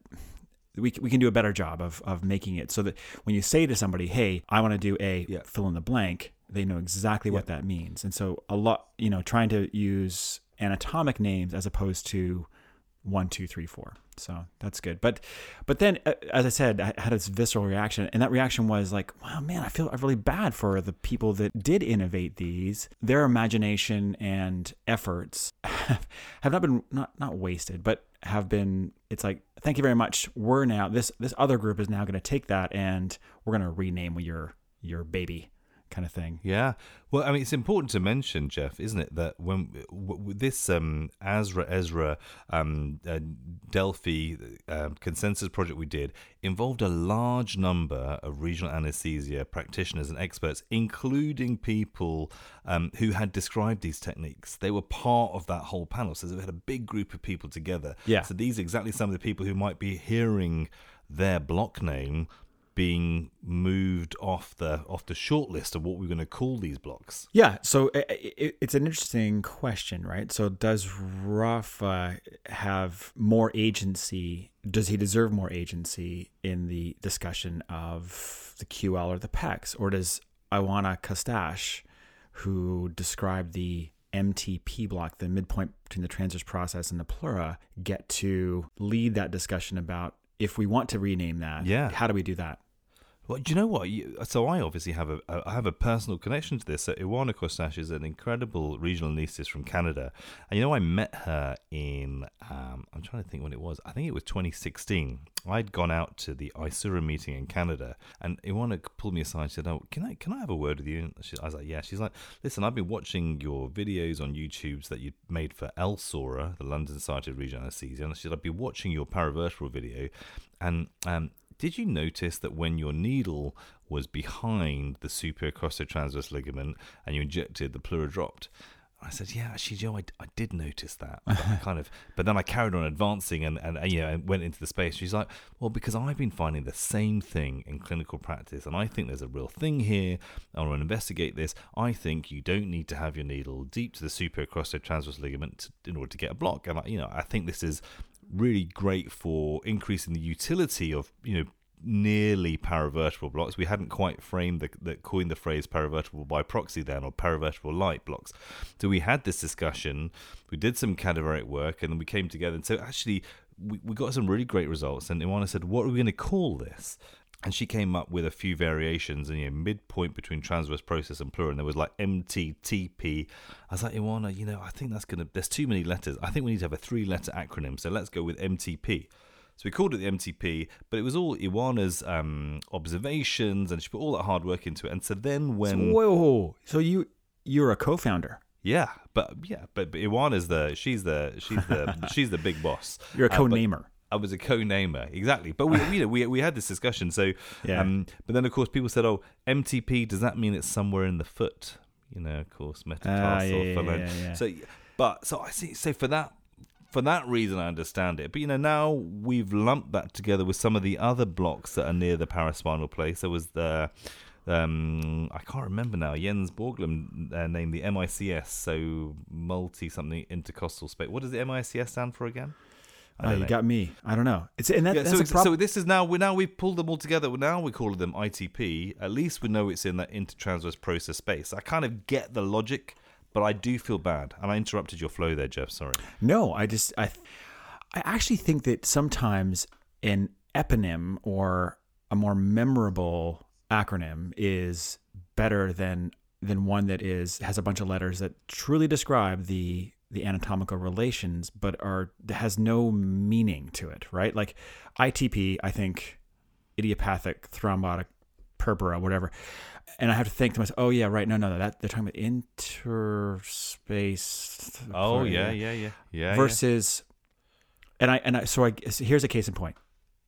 S2: we, we can do a better job of of making it so that when you say to somebody hey I want to do a
S1: Yeah.
S2: fill in the blank they know exactly what that means and so a lot you know trying to use anatomic names as opposed to one, two, three, four. So that's good. But but then, uh, as I said, I had this visceral reaction, and that reaction was like, "Wow, man, I feel really bad for the people that did innovate these. Their imagination and efforts have, [laughs] have not been not not wasted, but have been. It's like, thank you very much. We're now this this other group is now going to take that and we're going to rename your your baby." Kind of thing.
S1: Yeah. Well, I mean, it's important to mention, Jeff, isn't it, that when w- w- this um, ASRA ESRA um, uh, Delphi uh, consensus project we did involved a large number of regional anesthesia practitioners and experts, including people um, who had described these techniques. They were part of that whole panel. So we had a big group of people together.
S2: Yeah.
S1: So these are exactly some of the people who might be hearing their block name being moved off the off the short list of what we're going to call these blocks.
S2: Yeah, so i i it's an interesting question, right? So does Rafa have more agency? Does he deserve more agency in the discussion of the QL or the PECS, or does Ioana Costache, who described the MTP block, the midpoint between the transverse process and the pleura, get to lead that discussion about if we want to rename that?
S1: Yeah.
S2: how do we do that?
S1: Well, do you know what? You, so I obviously have a I have a personal connection to this. So Ioana Costache is an incredible regional anaesthetist from Canada, and you know I met her in um, I'm trying to think when it was. I think it was 2016. I'd gone out to the ISURA meeting in Canada, and Ioana pulled me aside. and said, "Oh, can I can I have a word with you?" She, I was like, "Yeah." She's like, "Listen, I've been watching your videos on YouTube's that you made for LSORA, the London Society of Regional Anesthesia, and she said I've been watching your paravertebral video, and um, did you notice that when your needle was behind the superior costotransverse ligament and you injected, the pleura dropped? I said, yeah, actually, Joe, I, I did notice that. I [laughs] kind of, but then I carried on advancing and, and, and, you know, went into the space. She's like, well, because I've been finding the same thing in clinical practice, and I think there's a real thing here. I want to investigate this. I think you don't need to have your needle deep to the superior costotransverse ligament to, in order to get a block. And I, you know, I think this is really great for increasing the utility of you know nearly paravertebral blocks. We hadn't quite framed the, the coined the phrase paravertebral by proxy then or paravertebral light blocks. So we had this discussion. We did some cadaveric work, and we came together. And so actually, we, we got some really great results. And Ioana said, "What are we going to call this?" And she came up with a few variations and you know, midpoint between transverse process and pleura and there was like mttp i was like Ioana you know i think that's gonna there's too many letters. I think we need to have a three letter acronym. So let's go with mtp so we called it the mtp but it was all Ioana's um, observations and she put all that hard work into it. And so then when
S2: Whoa, so you you're a co-founder.
S1: yeah but yeah but, but Ioana's the she's the she's the she's the big boss. [laughs]
S2: You're a
S1: Uh,
S2: co-namer.
S1: I was a co-namer, exactly. But we, you know, we we had this discussion. So, [laughs]
S2: Yeah.
S1: um, but then of course people said, "Oh, MTP does that mean it's somewhere in the foot?" You know, of course, metatarsal.
S2: Ah, yeah, yeah, yeah, yeah.
S1: So, but so I see. So for that, for that reason, I understand it. But you know, now we've lumped that together with some of the other blocks that are near the paraspinal place. There was the. Um, I can't remember now. Jens Borglum uh, named the MICS, so multi something intercostal space. What does the MICS stand for again?
S2: Oh, you got me. I don't know. It's and that,
S1: Yeah,
S2: that's
S1: so,
S2: a problem.
S1: so this is now we now we've pulled them all together. Now we call them ITP. At least we know it's in that intertransverse process space. I kind of get the logic, but I do feel bad, and I interrupted your flow there, Jeff. Sorry.
S2: No, I just I I actually think that sometimes an eponym or a more memorable acronym is better than than one that is has a bunch of letters that truly describe the the anatomical relations but are has no meaning to it, right? Like ITP, I think idiopathic thrombotic purpura, whatever. And I have to think to myself, oh yeah, right, no, no, no, that they're talking about interspace.
S1: Oh yeah, yeah, yeah, yeah. yeah.
S2: versus and I and I so I so here's a case in point.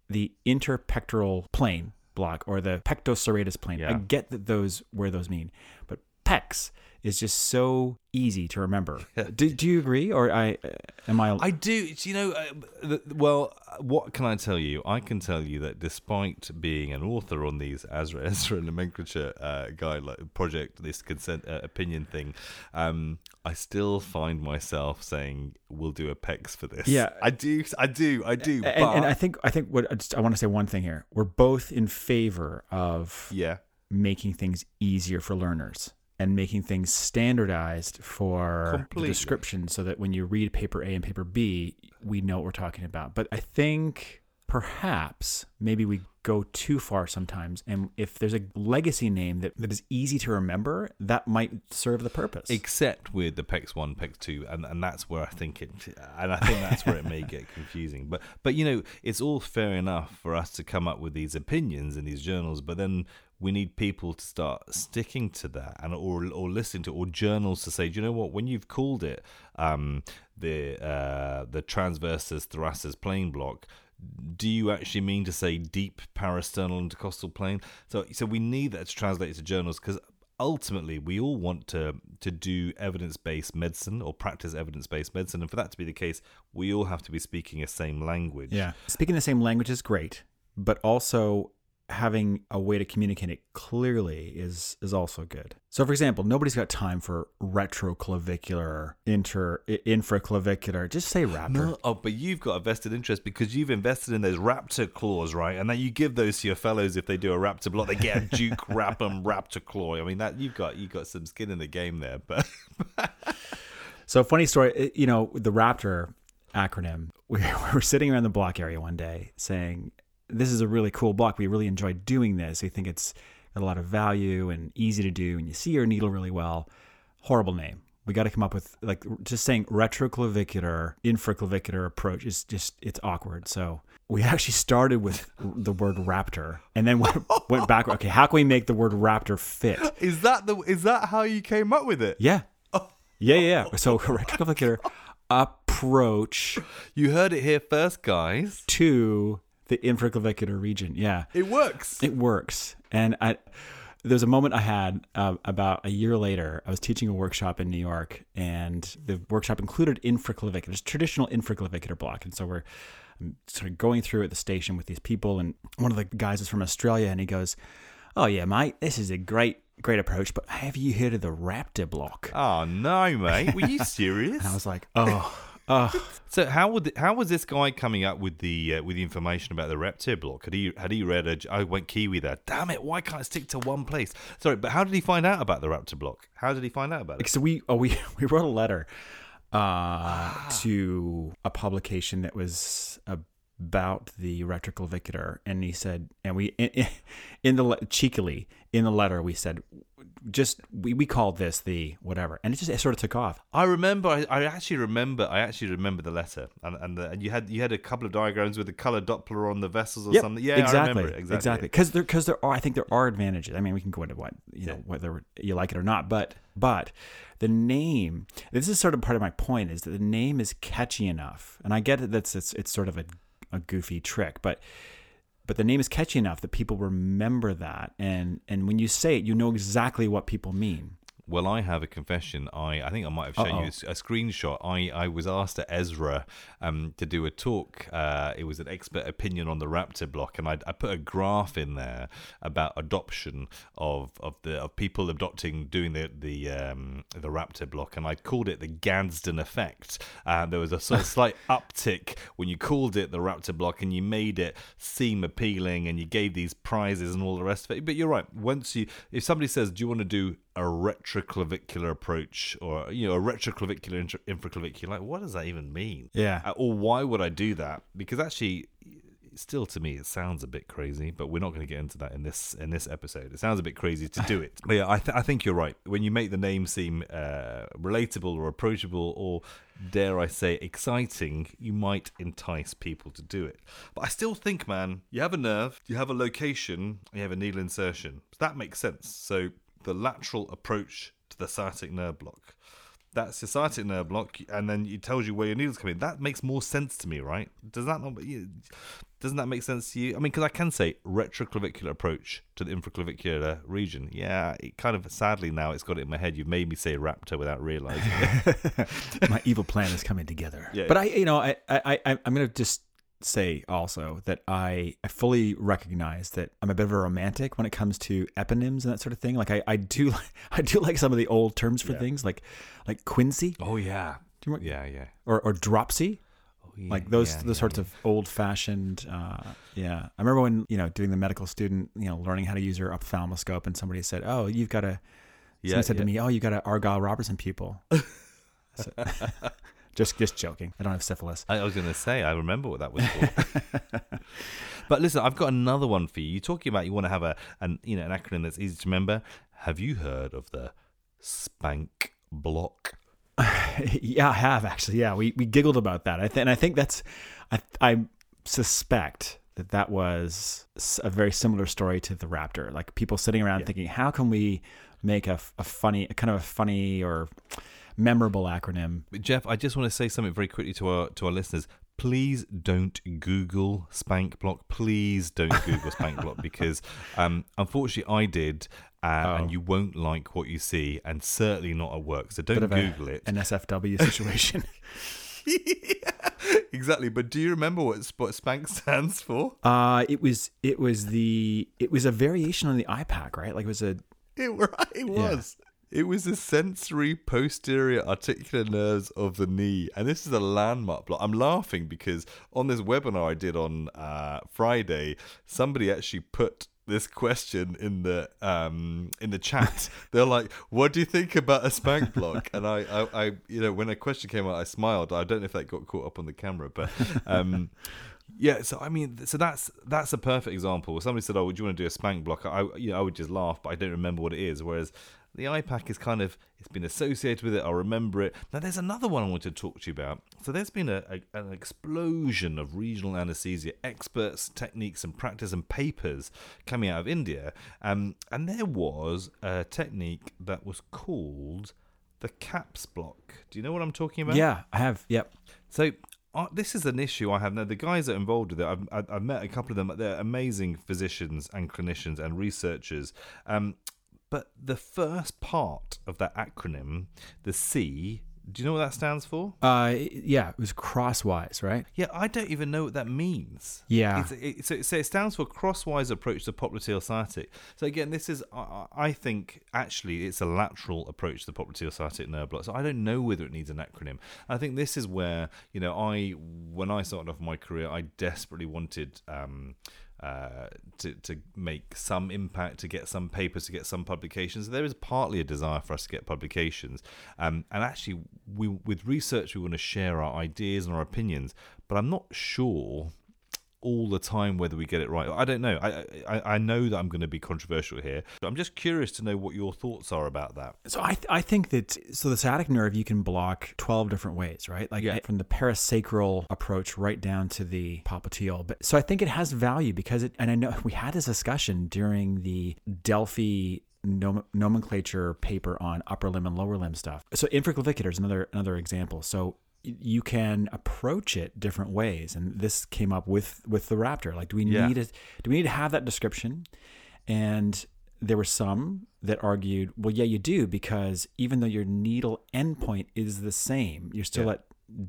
S2: The interpectoral plane block or the pectoserratus plane. I get that those where those mean, but pecs is just so easy to remember. [laughs] do, do you agree or I am I,
S1: I do. You know, uh, well, what can I tell you? I can tell you that despite being an author on these ASRA [laughs] ESRA nomenclature uh, guideline project, this consent uh, opinion thing, um, I still find myself saying we'll do a PECS for this.
S2: Yeah.
S1: I do. I do. I do.
S2: and,
S1: but
S2: and I think I think what I, just, I want to say one thing here. We're both in favor of
S1: yeah,
S2: making things easier for learners and making things standardized for
S1: Completely.
S2: the description so that when you read paper A and paper B, we know what we're talking about. But I think perhaps maybe we go too far sometimes. And if there's a legacy name that, that is easy to remember, that might serve the purpose.
S1: except with the PECS one, PECS two, and and that's where I think it, and I think that's where it may get confusing. But but you know, it's all fair enough for us to come up with these opinions in these journals, but then we need people to start sticking to that and or or listening to or journals to say, do you know what? When you've called it um, the uh, the transversus thoracis plane block. Do you actually mean to say deep parasternal intercostal plane? So, so we need that to translate to journals because ultimately we all want to to do evidence-based medicine or practice evidence-based medicine and for that to be the case we all have to be speaking a same language
S2: yeah. Speaking the same language is great, but also having a way to communicate it clearly is is also good. So, for example, nobody's got time for retroclavicular, inter infraclavicular. Just say raptor.
S1: No, oh, but you've got a vested interest because you've invested in those raptor claws, right? And then you give those to your fellows if they do a raptor block. They get a Duke [laughs] Rapham raptor claw. I mean, that you've got you've got some skin in the game there. But [laughs]
S2: so, funny story. Eh, you know, the raptor acronym. We [laughs] were sitting around the block area one day saying this is a really cool block. We really enjoy doing this. We think it's got a lot of value and easy to do, and you see your needle really well. Horrible name. We got to come up with like just saying retroclavicular, infraclavicular approach is just it's awkward. So we [laughs] actually started with the word raptor and then went, [laughs] went back. Okay, how can we make the word raptor fit?
S1: Is that the is that how you came up with it?
S2: Yeah. Oh. Yeah, yeah. So [laughs] retroclavicular approach.
S1: You heard it here first, guys.
S2: To the infraclavicular region. Yeah,
S1: it works.
S2: It works. And I, there's a moment I had uh, about a year later. I was teaching a workshop in New York, and the workshop included infraclavicular, just traditional infraclavicular block. And so we're I'm sort of going through at the station with these people, and one of the guys is from Australia, and he goes, "Oh yeah, mate, this is a great." Great approach, but have you heard of the raptor block?
S1: Oh no, mate! Were you [laughs] serious?
S2: And I was like, "Oh, uh,
S1: so how would how was this guy coming up with the uh, with the information about the Raptor block? Had he had he read a? I went Kiwi there. Damn it! Why can't I stick to one place? Sorry, but how did he find out about the Raptor block? How did he find out about it?
S2: So we oh, we [laughs] we wrote a letter uh, to a publication that was about the retroclavicular, and he said, and we in, in the cheekily in the letter we said just we, we called this the whatever, and it just it sort of took off.
S1: I remember. I, I actually remember. I actually remember the letter, and and, the, and you had you had a couple of diagrams with the color Doppler on the vessels or
S2: yep,
S1: something. Yeah,
S2: exactly,
S1: exactly,
S2: exactly. Because there because there are I think there are advantages. I mean, we can go into what you know whether you like it or not, but but the name. This is sort of part of my point is that the name is catchy enough, and I get that that's it's, it's sort of a a goofy trick, but but the name is catchy enough that people remember that. And and when you say it you know exactly what people mean
S1: well, I have a confession. I, I think I might have shown Uh-oh. you a, a, screenshot. I, I was asked at ESRA um, to do a talk. Uh, it was an expert opinion on the Raptor block, and I, I put a graph in there about adoption of of the of people adopting doing the the um, the Raptor block, and I called it the Gadsden effect. Uh, there was a sort of [laughs] slight uptick when you called it the Raptor block, and you made it seem appealing, and you gave these prizes and all the rest of it. But you're right. Once you, if somebody says, "Do you want to do a retroclavicular approach or you know a retroclavicular intra- infraclavicular like what does that even mean?
S2: Yeah.
S1: Uh, or why would i do that? Because actually still to me it sounds a bit crazy but we're not going to get into that in this in this episode. It sounds a bit crazy to do it. But [laughs] yeah I, th- I think you're right. When you make the name seem uh, relatable or approachable or dare i say exciting you might entice people to do it. But i still think man you have a nerve you have a location you have a needle insertion. That makes sense? So the lateral approach to the sciatic nerve block. That's the sciatic nerve block, and then it tells you where your needles come in. That makes more sense to me, right? Does that not? Doesn't that make sense to you? I mean, because I can say retroclavicular approach to the infraclavicular region. Yeah, it kind of sadly now it's got it in my head. You've made me say raptor without realizing. [laughs]
S2: my evil plan is coming together. Yeah. But I, you know, I, I, I I'm gonna just say also that I, I fully recognize that I'm a bit of a romantic when it comes to eponyms and that sort of thing. Like I, I do [laughs] I do like some of the old terms for yeah. things like like quinsy.
S1: Oh yeah. Do you remember? Yeah, yeah.
S2: Or or dropsy. Oh, yeah, like those yeah, the sorts of old fashioned uh, yeah. I remember when, you know, doing the medical student, you know, learning how to use your ophthalmoscope and somebody said, "Oh, you've got a yeah, said to me, "Oh, you got an Argyll Robertson pupil." [laughs] [laughs] Just just joking. I don't have syphilis.
S1: I was going to say I remember what that was for. [laughs] but listen, I've got another one for you. You're talking about you want to have a an you know an acronym that's easy to remember. Have you heard of the Spank Block? [sighs]
S2: yeah, I have actually. Yeah, we, we giggled about that. I th- and I think that's I I suspect that that was a very similar story to the Raptor. Like people sitting around yeah. thinking, how can we make a, a funny, a kind of a funny or memorable acronym.
S1: Jeff, I just want to say something very quickly to our to our listeners. Please don't Google Spank Block. Please don't Google Spank Block [laughs] because, um, unfortunately, I did, uh, oh. and you won't like what you see, and certainly not at work. So don't Google
S2: a,
S1: it.
S2: An SFW [laughs] situation. [laughs]
S1: yeah. exactly. But do you remember what what Spank stands for?
S2: Uh, it was it was the it was a variation on the iPACK, right? Like it was a
S1: It, it was. It was the sensory posterior articular nerves of the knee. And this is a landmark block. I'm laughing because on this webinar I did on uh, Friday, somebody actually put this question in the um in the chat. [laughs] They're like, "What do you think about a spank block?" And I, I, I, you know, when a question came out, I smiled. I don't know if that got caught up on the camera, but um, [laughs] yeah. So I mean, so that's that's a perfect example. Somebody said, "Oh, would you want to do a spank block?" I, you know, I would just laugh, but I don't remember what it is. Whereas the iPACK is kind of it's been associated with it. I'll remember it. Now there's another one I want to talk to you about. So there's been a, a, an explosion of regional anesthesia experts, techniques, and practice and papers coming out of India. Um, and there was a technique that was called the CAPS block. Do you know what I'm talking about?
S2: yeah. I have yep.
S1: So uh, this is an issue I have now. The guys that are involved with it, I've, I've, I've met a couple of them. They're amazing physicians and clinicians and researchers. Um, but the first part of that acronym, the C, do you know what that stands for?
S2: Uh, yeah. It was crosswise, right?
S1: Yeah, I don't even know what that means.
S2: Yeah.
S1: It's, it, so, so it stands for crosswise approach to popliteal sciatic. So again, this is I, I think actually it's a lateral approach to the popliteal sciatic nerve block. So I don't know whether it needs an acronym. I think this is where you know I when I started off my career, I desperately wanted. Um, uh, to to make some impact, to get some papers, to get some publications. There is partly a desire for us to get publications, um, and actually, we with research we want to share our ideas and our opinions. But I'm not sure all the time whether we get it right. I don't know. I I, I know that I'm going to be controversial here. I'm just curious to know what your thoughts are about that.
S2: So I, th- I think that so the sciatic nerve you can block 12 different ways, right? Like
S1: Yeah.
S2: from the parasacral approach right down to the popliteal. But so I think it has value because it and I know [laughs] we had this discussion during the Delphi nomenclature paper on upper limb and lower limb stuff. So infraclavicular is another another example. So you can approach it different ways and this came up with with the raptor like do we
S1: Yeah.
S2: need it do we need to have that description and there were some that argued, well, yeah, you do, because even though your needle endpoint is the same, you're still
S1: Yeah.
S2: at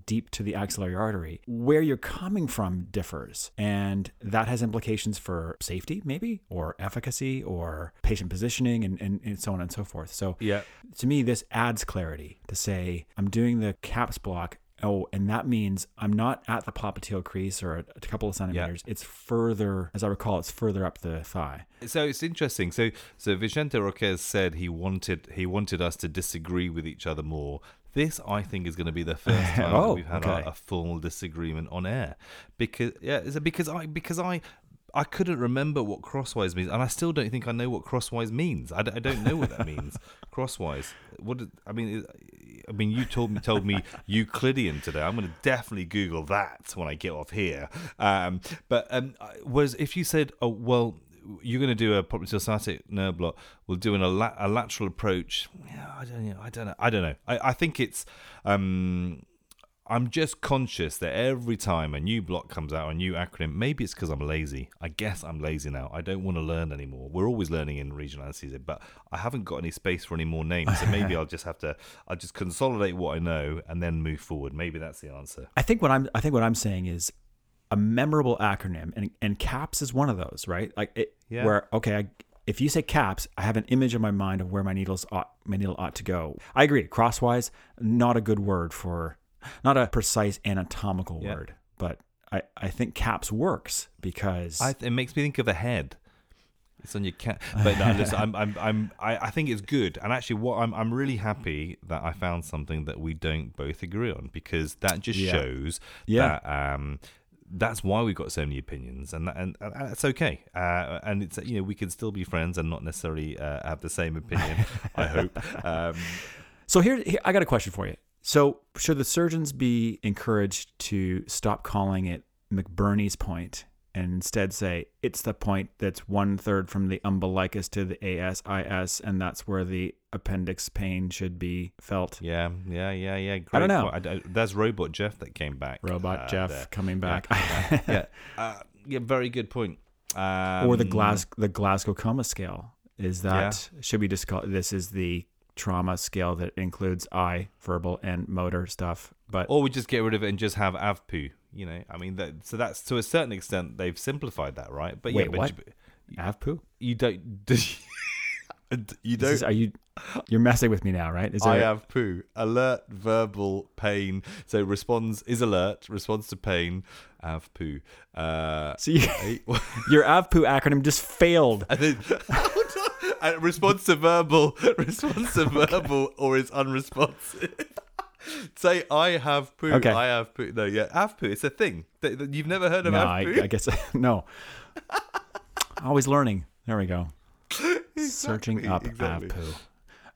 S2: deep to the axillary artery. Where you're coming from differs. And that has implications for safety, maybe, or efficacy, or patient positioning, and, and, and so on and so forth. So
S1: Yeah.
S2: to me, this adds clarity to say, I'm doing the caps block. Oh, and that means I'm not at the popliteal crease or a, a couple of centimeters. It's further, as I recall, it's further up the thigh.
S1: So it's interesting. So so Vicente Roquez said he wanted he wanted us to disagree with each other more. This I think is going to be the first [laughs] time
S2: Oh,
S1: we've had
S2: okay.
S1: a, a full disagreement on air because yeah, is it because I because I I couldn't remember what crosswise means, and I still don't think I know what crosswise means. I, d- I don't know what that means. [laughs] crosswise. What? Did, I mean, I mean, you told me told me Euclidean today. I'm going to definitely Google that when I get off here. Um, but um, was if you said, oh well, you're going to do a popliteal sciatic nerve block. We'll do an, a, la- a lateral approach. Yeah, I don't know. I don't know. I don't know. I, I think it's. Um, I'm just conscious that every time a new block comes out, a new acronym, maybe it's because I'm lazy. I guess I'm lazy now. I don't want to learn anymore. We're always learning in regional anesthesia, but I haven't got any space for any more names. So maybe [laughs] I'll just have to, I'll just consolidate what I know and then move forward. Maybe that's the answer.
S2: I think what I'm I think what I'm saying is a memorable acronym, and and CAPS is one of those, right? Like it,
S1: Yeah.
S2: where okay, I, if you say CAPS, I have an image in my mind of where my needles ought my needle ought to go. I agree. Crosswise, not a good word for, not a precise anatomical
S1: Yeah.
S2: word, but I I think CAPS works because
S1: I, it makes me think of a head. It's on your cat, but no, listen, I'm, I'm, I'm, I, I think it's good, and actually, what I'm, I'm really happy that I found something that we don't both agree on because that just
S2: Yeah.
S1: shows
S2: Yeah.
S1: that, um, that's why we've got so many opinions, and that, and, and that's okay. Uh, and it's you know we can still be friends and not necessarily uh, have the same opinion. [laughs] I hope. Um,
S2: So here, here, I got a question for you. So should the surgeons be encouraged to stop calling it McBurney's point and instead say it's the point that's one third from the umbilicus to the ASIS, and that's where the appendix pain should be felt?
S1: yeah, yeah, yeah, yeah. Great
S2: I don't know.
S1: I, I, that's Robot Jeff that came back.
S2: Robot
S1: uh,
S2: Jeff
S1: there.
S2: coming back, [laughs]
S1: yeah, uh, yeah, very good point. Um,
S2: or the Glas the Glasgow coma scale. Is that should we just call this is the trauma scale that includes eye, verbal, and motor stuff? But
S1: Or we just get rid of it and just have AVPU. You know, I mean, that, so that's to a certain extent they've simplified that, right? But
S2: Wait,
S1: yeah, but
S2: what?
S1: you,
S2: Avpu?
S1: you don't. [laughs] you don't.
S2: is- are you? You're messing with me now, right? Is
S1: I
S2: there-
S1: have poo. Alert, verbal, pain. So responds is alert. Responds to pain. Have poo. Uh,
S2: So you, [laughs] [laughs] your Avpu acronym just failed. [laughs]
S1: and then and response to verbal. Response to verbal or is unresponsive. Say I have poo.
S2: Okay.
S1: I have poo. No, yeah, have poo. It's a thing. Th- th- You've never heard of
S2: No,
S1: have
S2: I. I guess no. Always learning. There we go. [laughs] Searching up
S1: exactly.
S2: Avpu.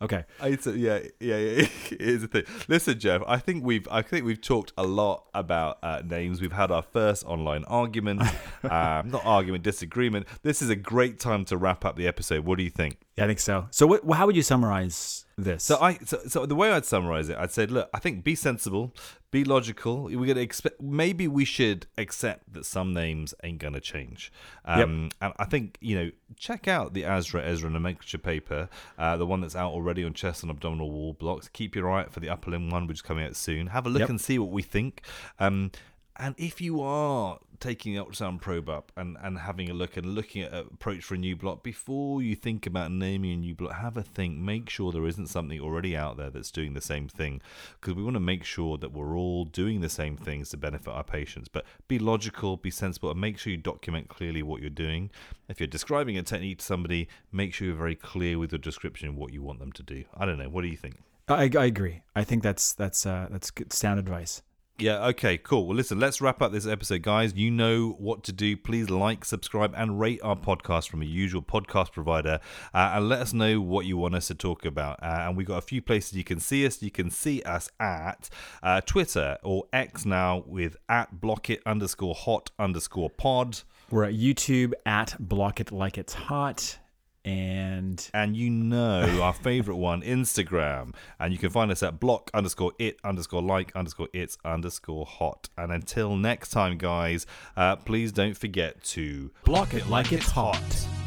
S2: Okay.
S1: It's a, yeah, yeah, yeah. It is a thing. Listen, Jeff. I think we've, I think we've talked a lot about uh, names. We've had our first online argument, [laughs] um, not argument, disagreement. This is a great time to wrap up the episode. What do you think?
S2: Yeah, I think so. So, what, how would you summarize this?
S1: So I, so, so the way I'd summarize it, I'd say, look, I think be sensible, be logical. We're gonna expect. Maybe we should accept that some names ain't gonna change. Um, And I think you know, check out the ASRA ESRA nomenclature paper, uh, the one that's out already on chest and abdominal wall blocks. Keep your eye out for the upper limb one, which is coming out soon. Have a look
S2: Yep.
S1: and see what we think. Um, and if you are taking the ultrasound probe up and, and having a look and looking at approach for a new block, before you think about naming a new block, have a think. Make sure there isn't something already out there that's doing the same thing. Because we want to make sure that we're all doing the same things to benefit our patients. But be logical, be sensible, and make sure you document clearly what you're doing. If you're describing a technique to somebody, make sure you're very clear with your description of what you want them to do. I don't know. What do you think?
S2: I, I agree. I think that's that's uh, that's good sound advice.
S1: Yeah, okay, cool. Well, listen, let's wrap up this episode, guys. You know what to do. Please like, subscribe, and rate our podcast from a usual podcast provider. Uh, and let us know what you want us to talk about. Uh, and we've got a few places you can see us. You can see us at uh, Twitter or X now with at blockit underscore hot underscore pod.
S2: We're at YouTube at Block It Like It's Hot, and
S1: And you know our favorite one, Instagram. And you can find us at block underscore it underscore like underscore it's underscore hot. And until next time, guys, uh, please don't forget to
S2: Block It Like It's Hot.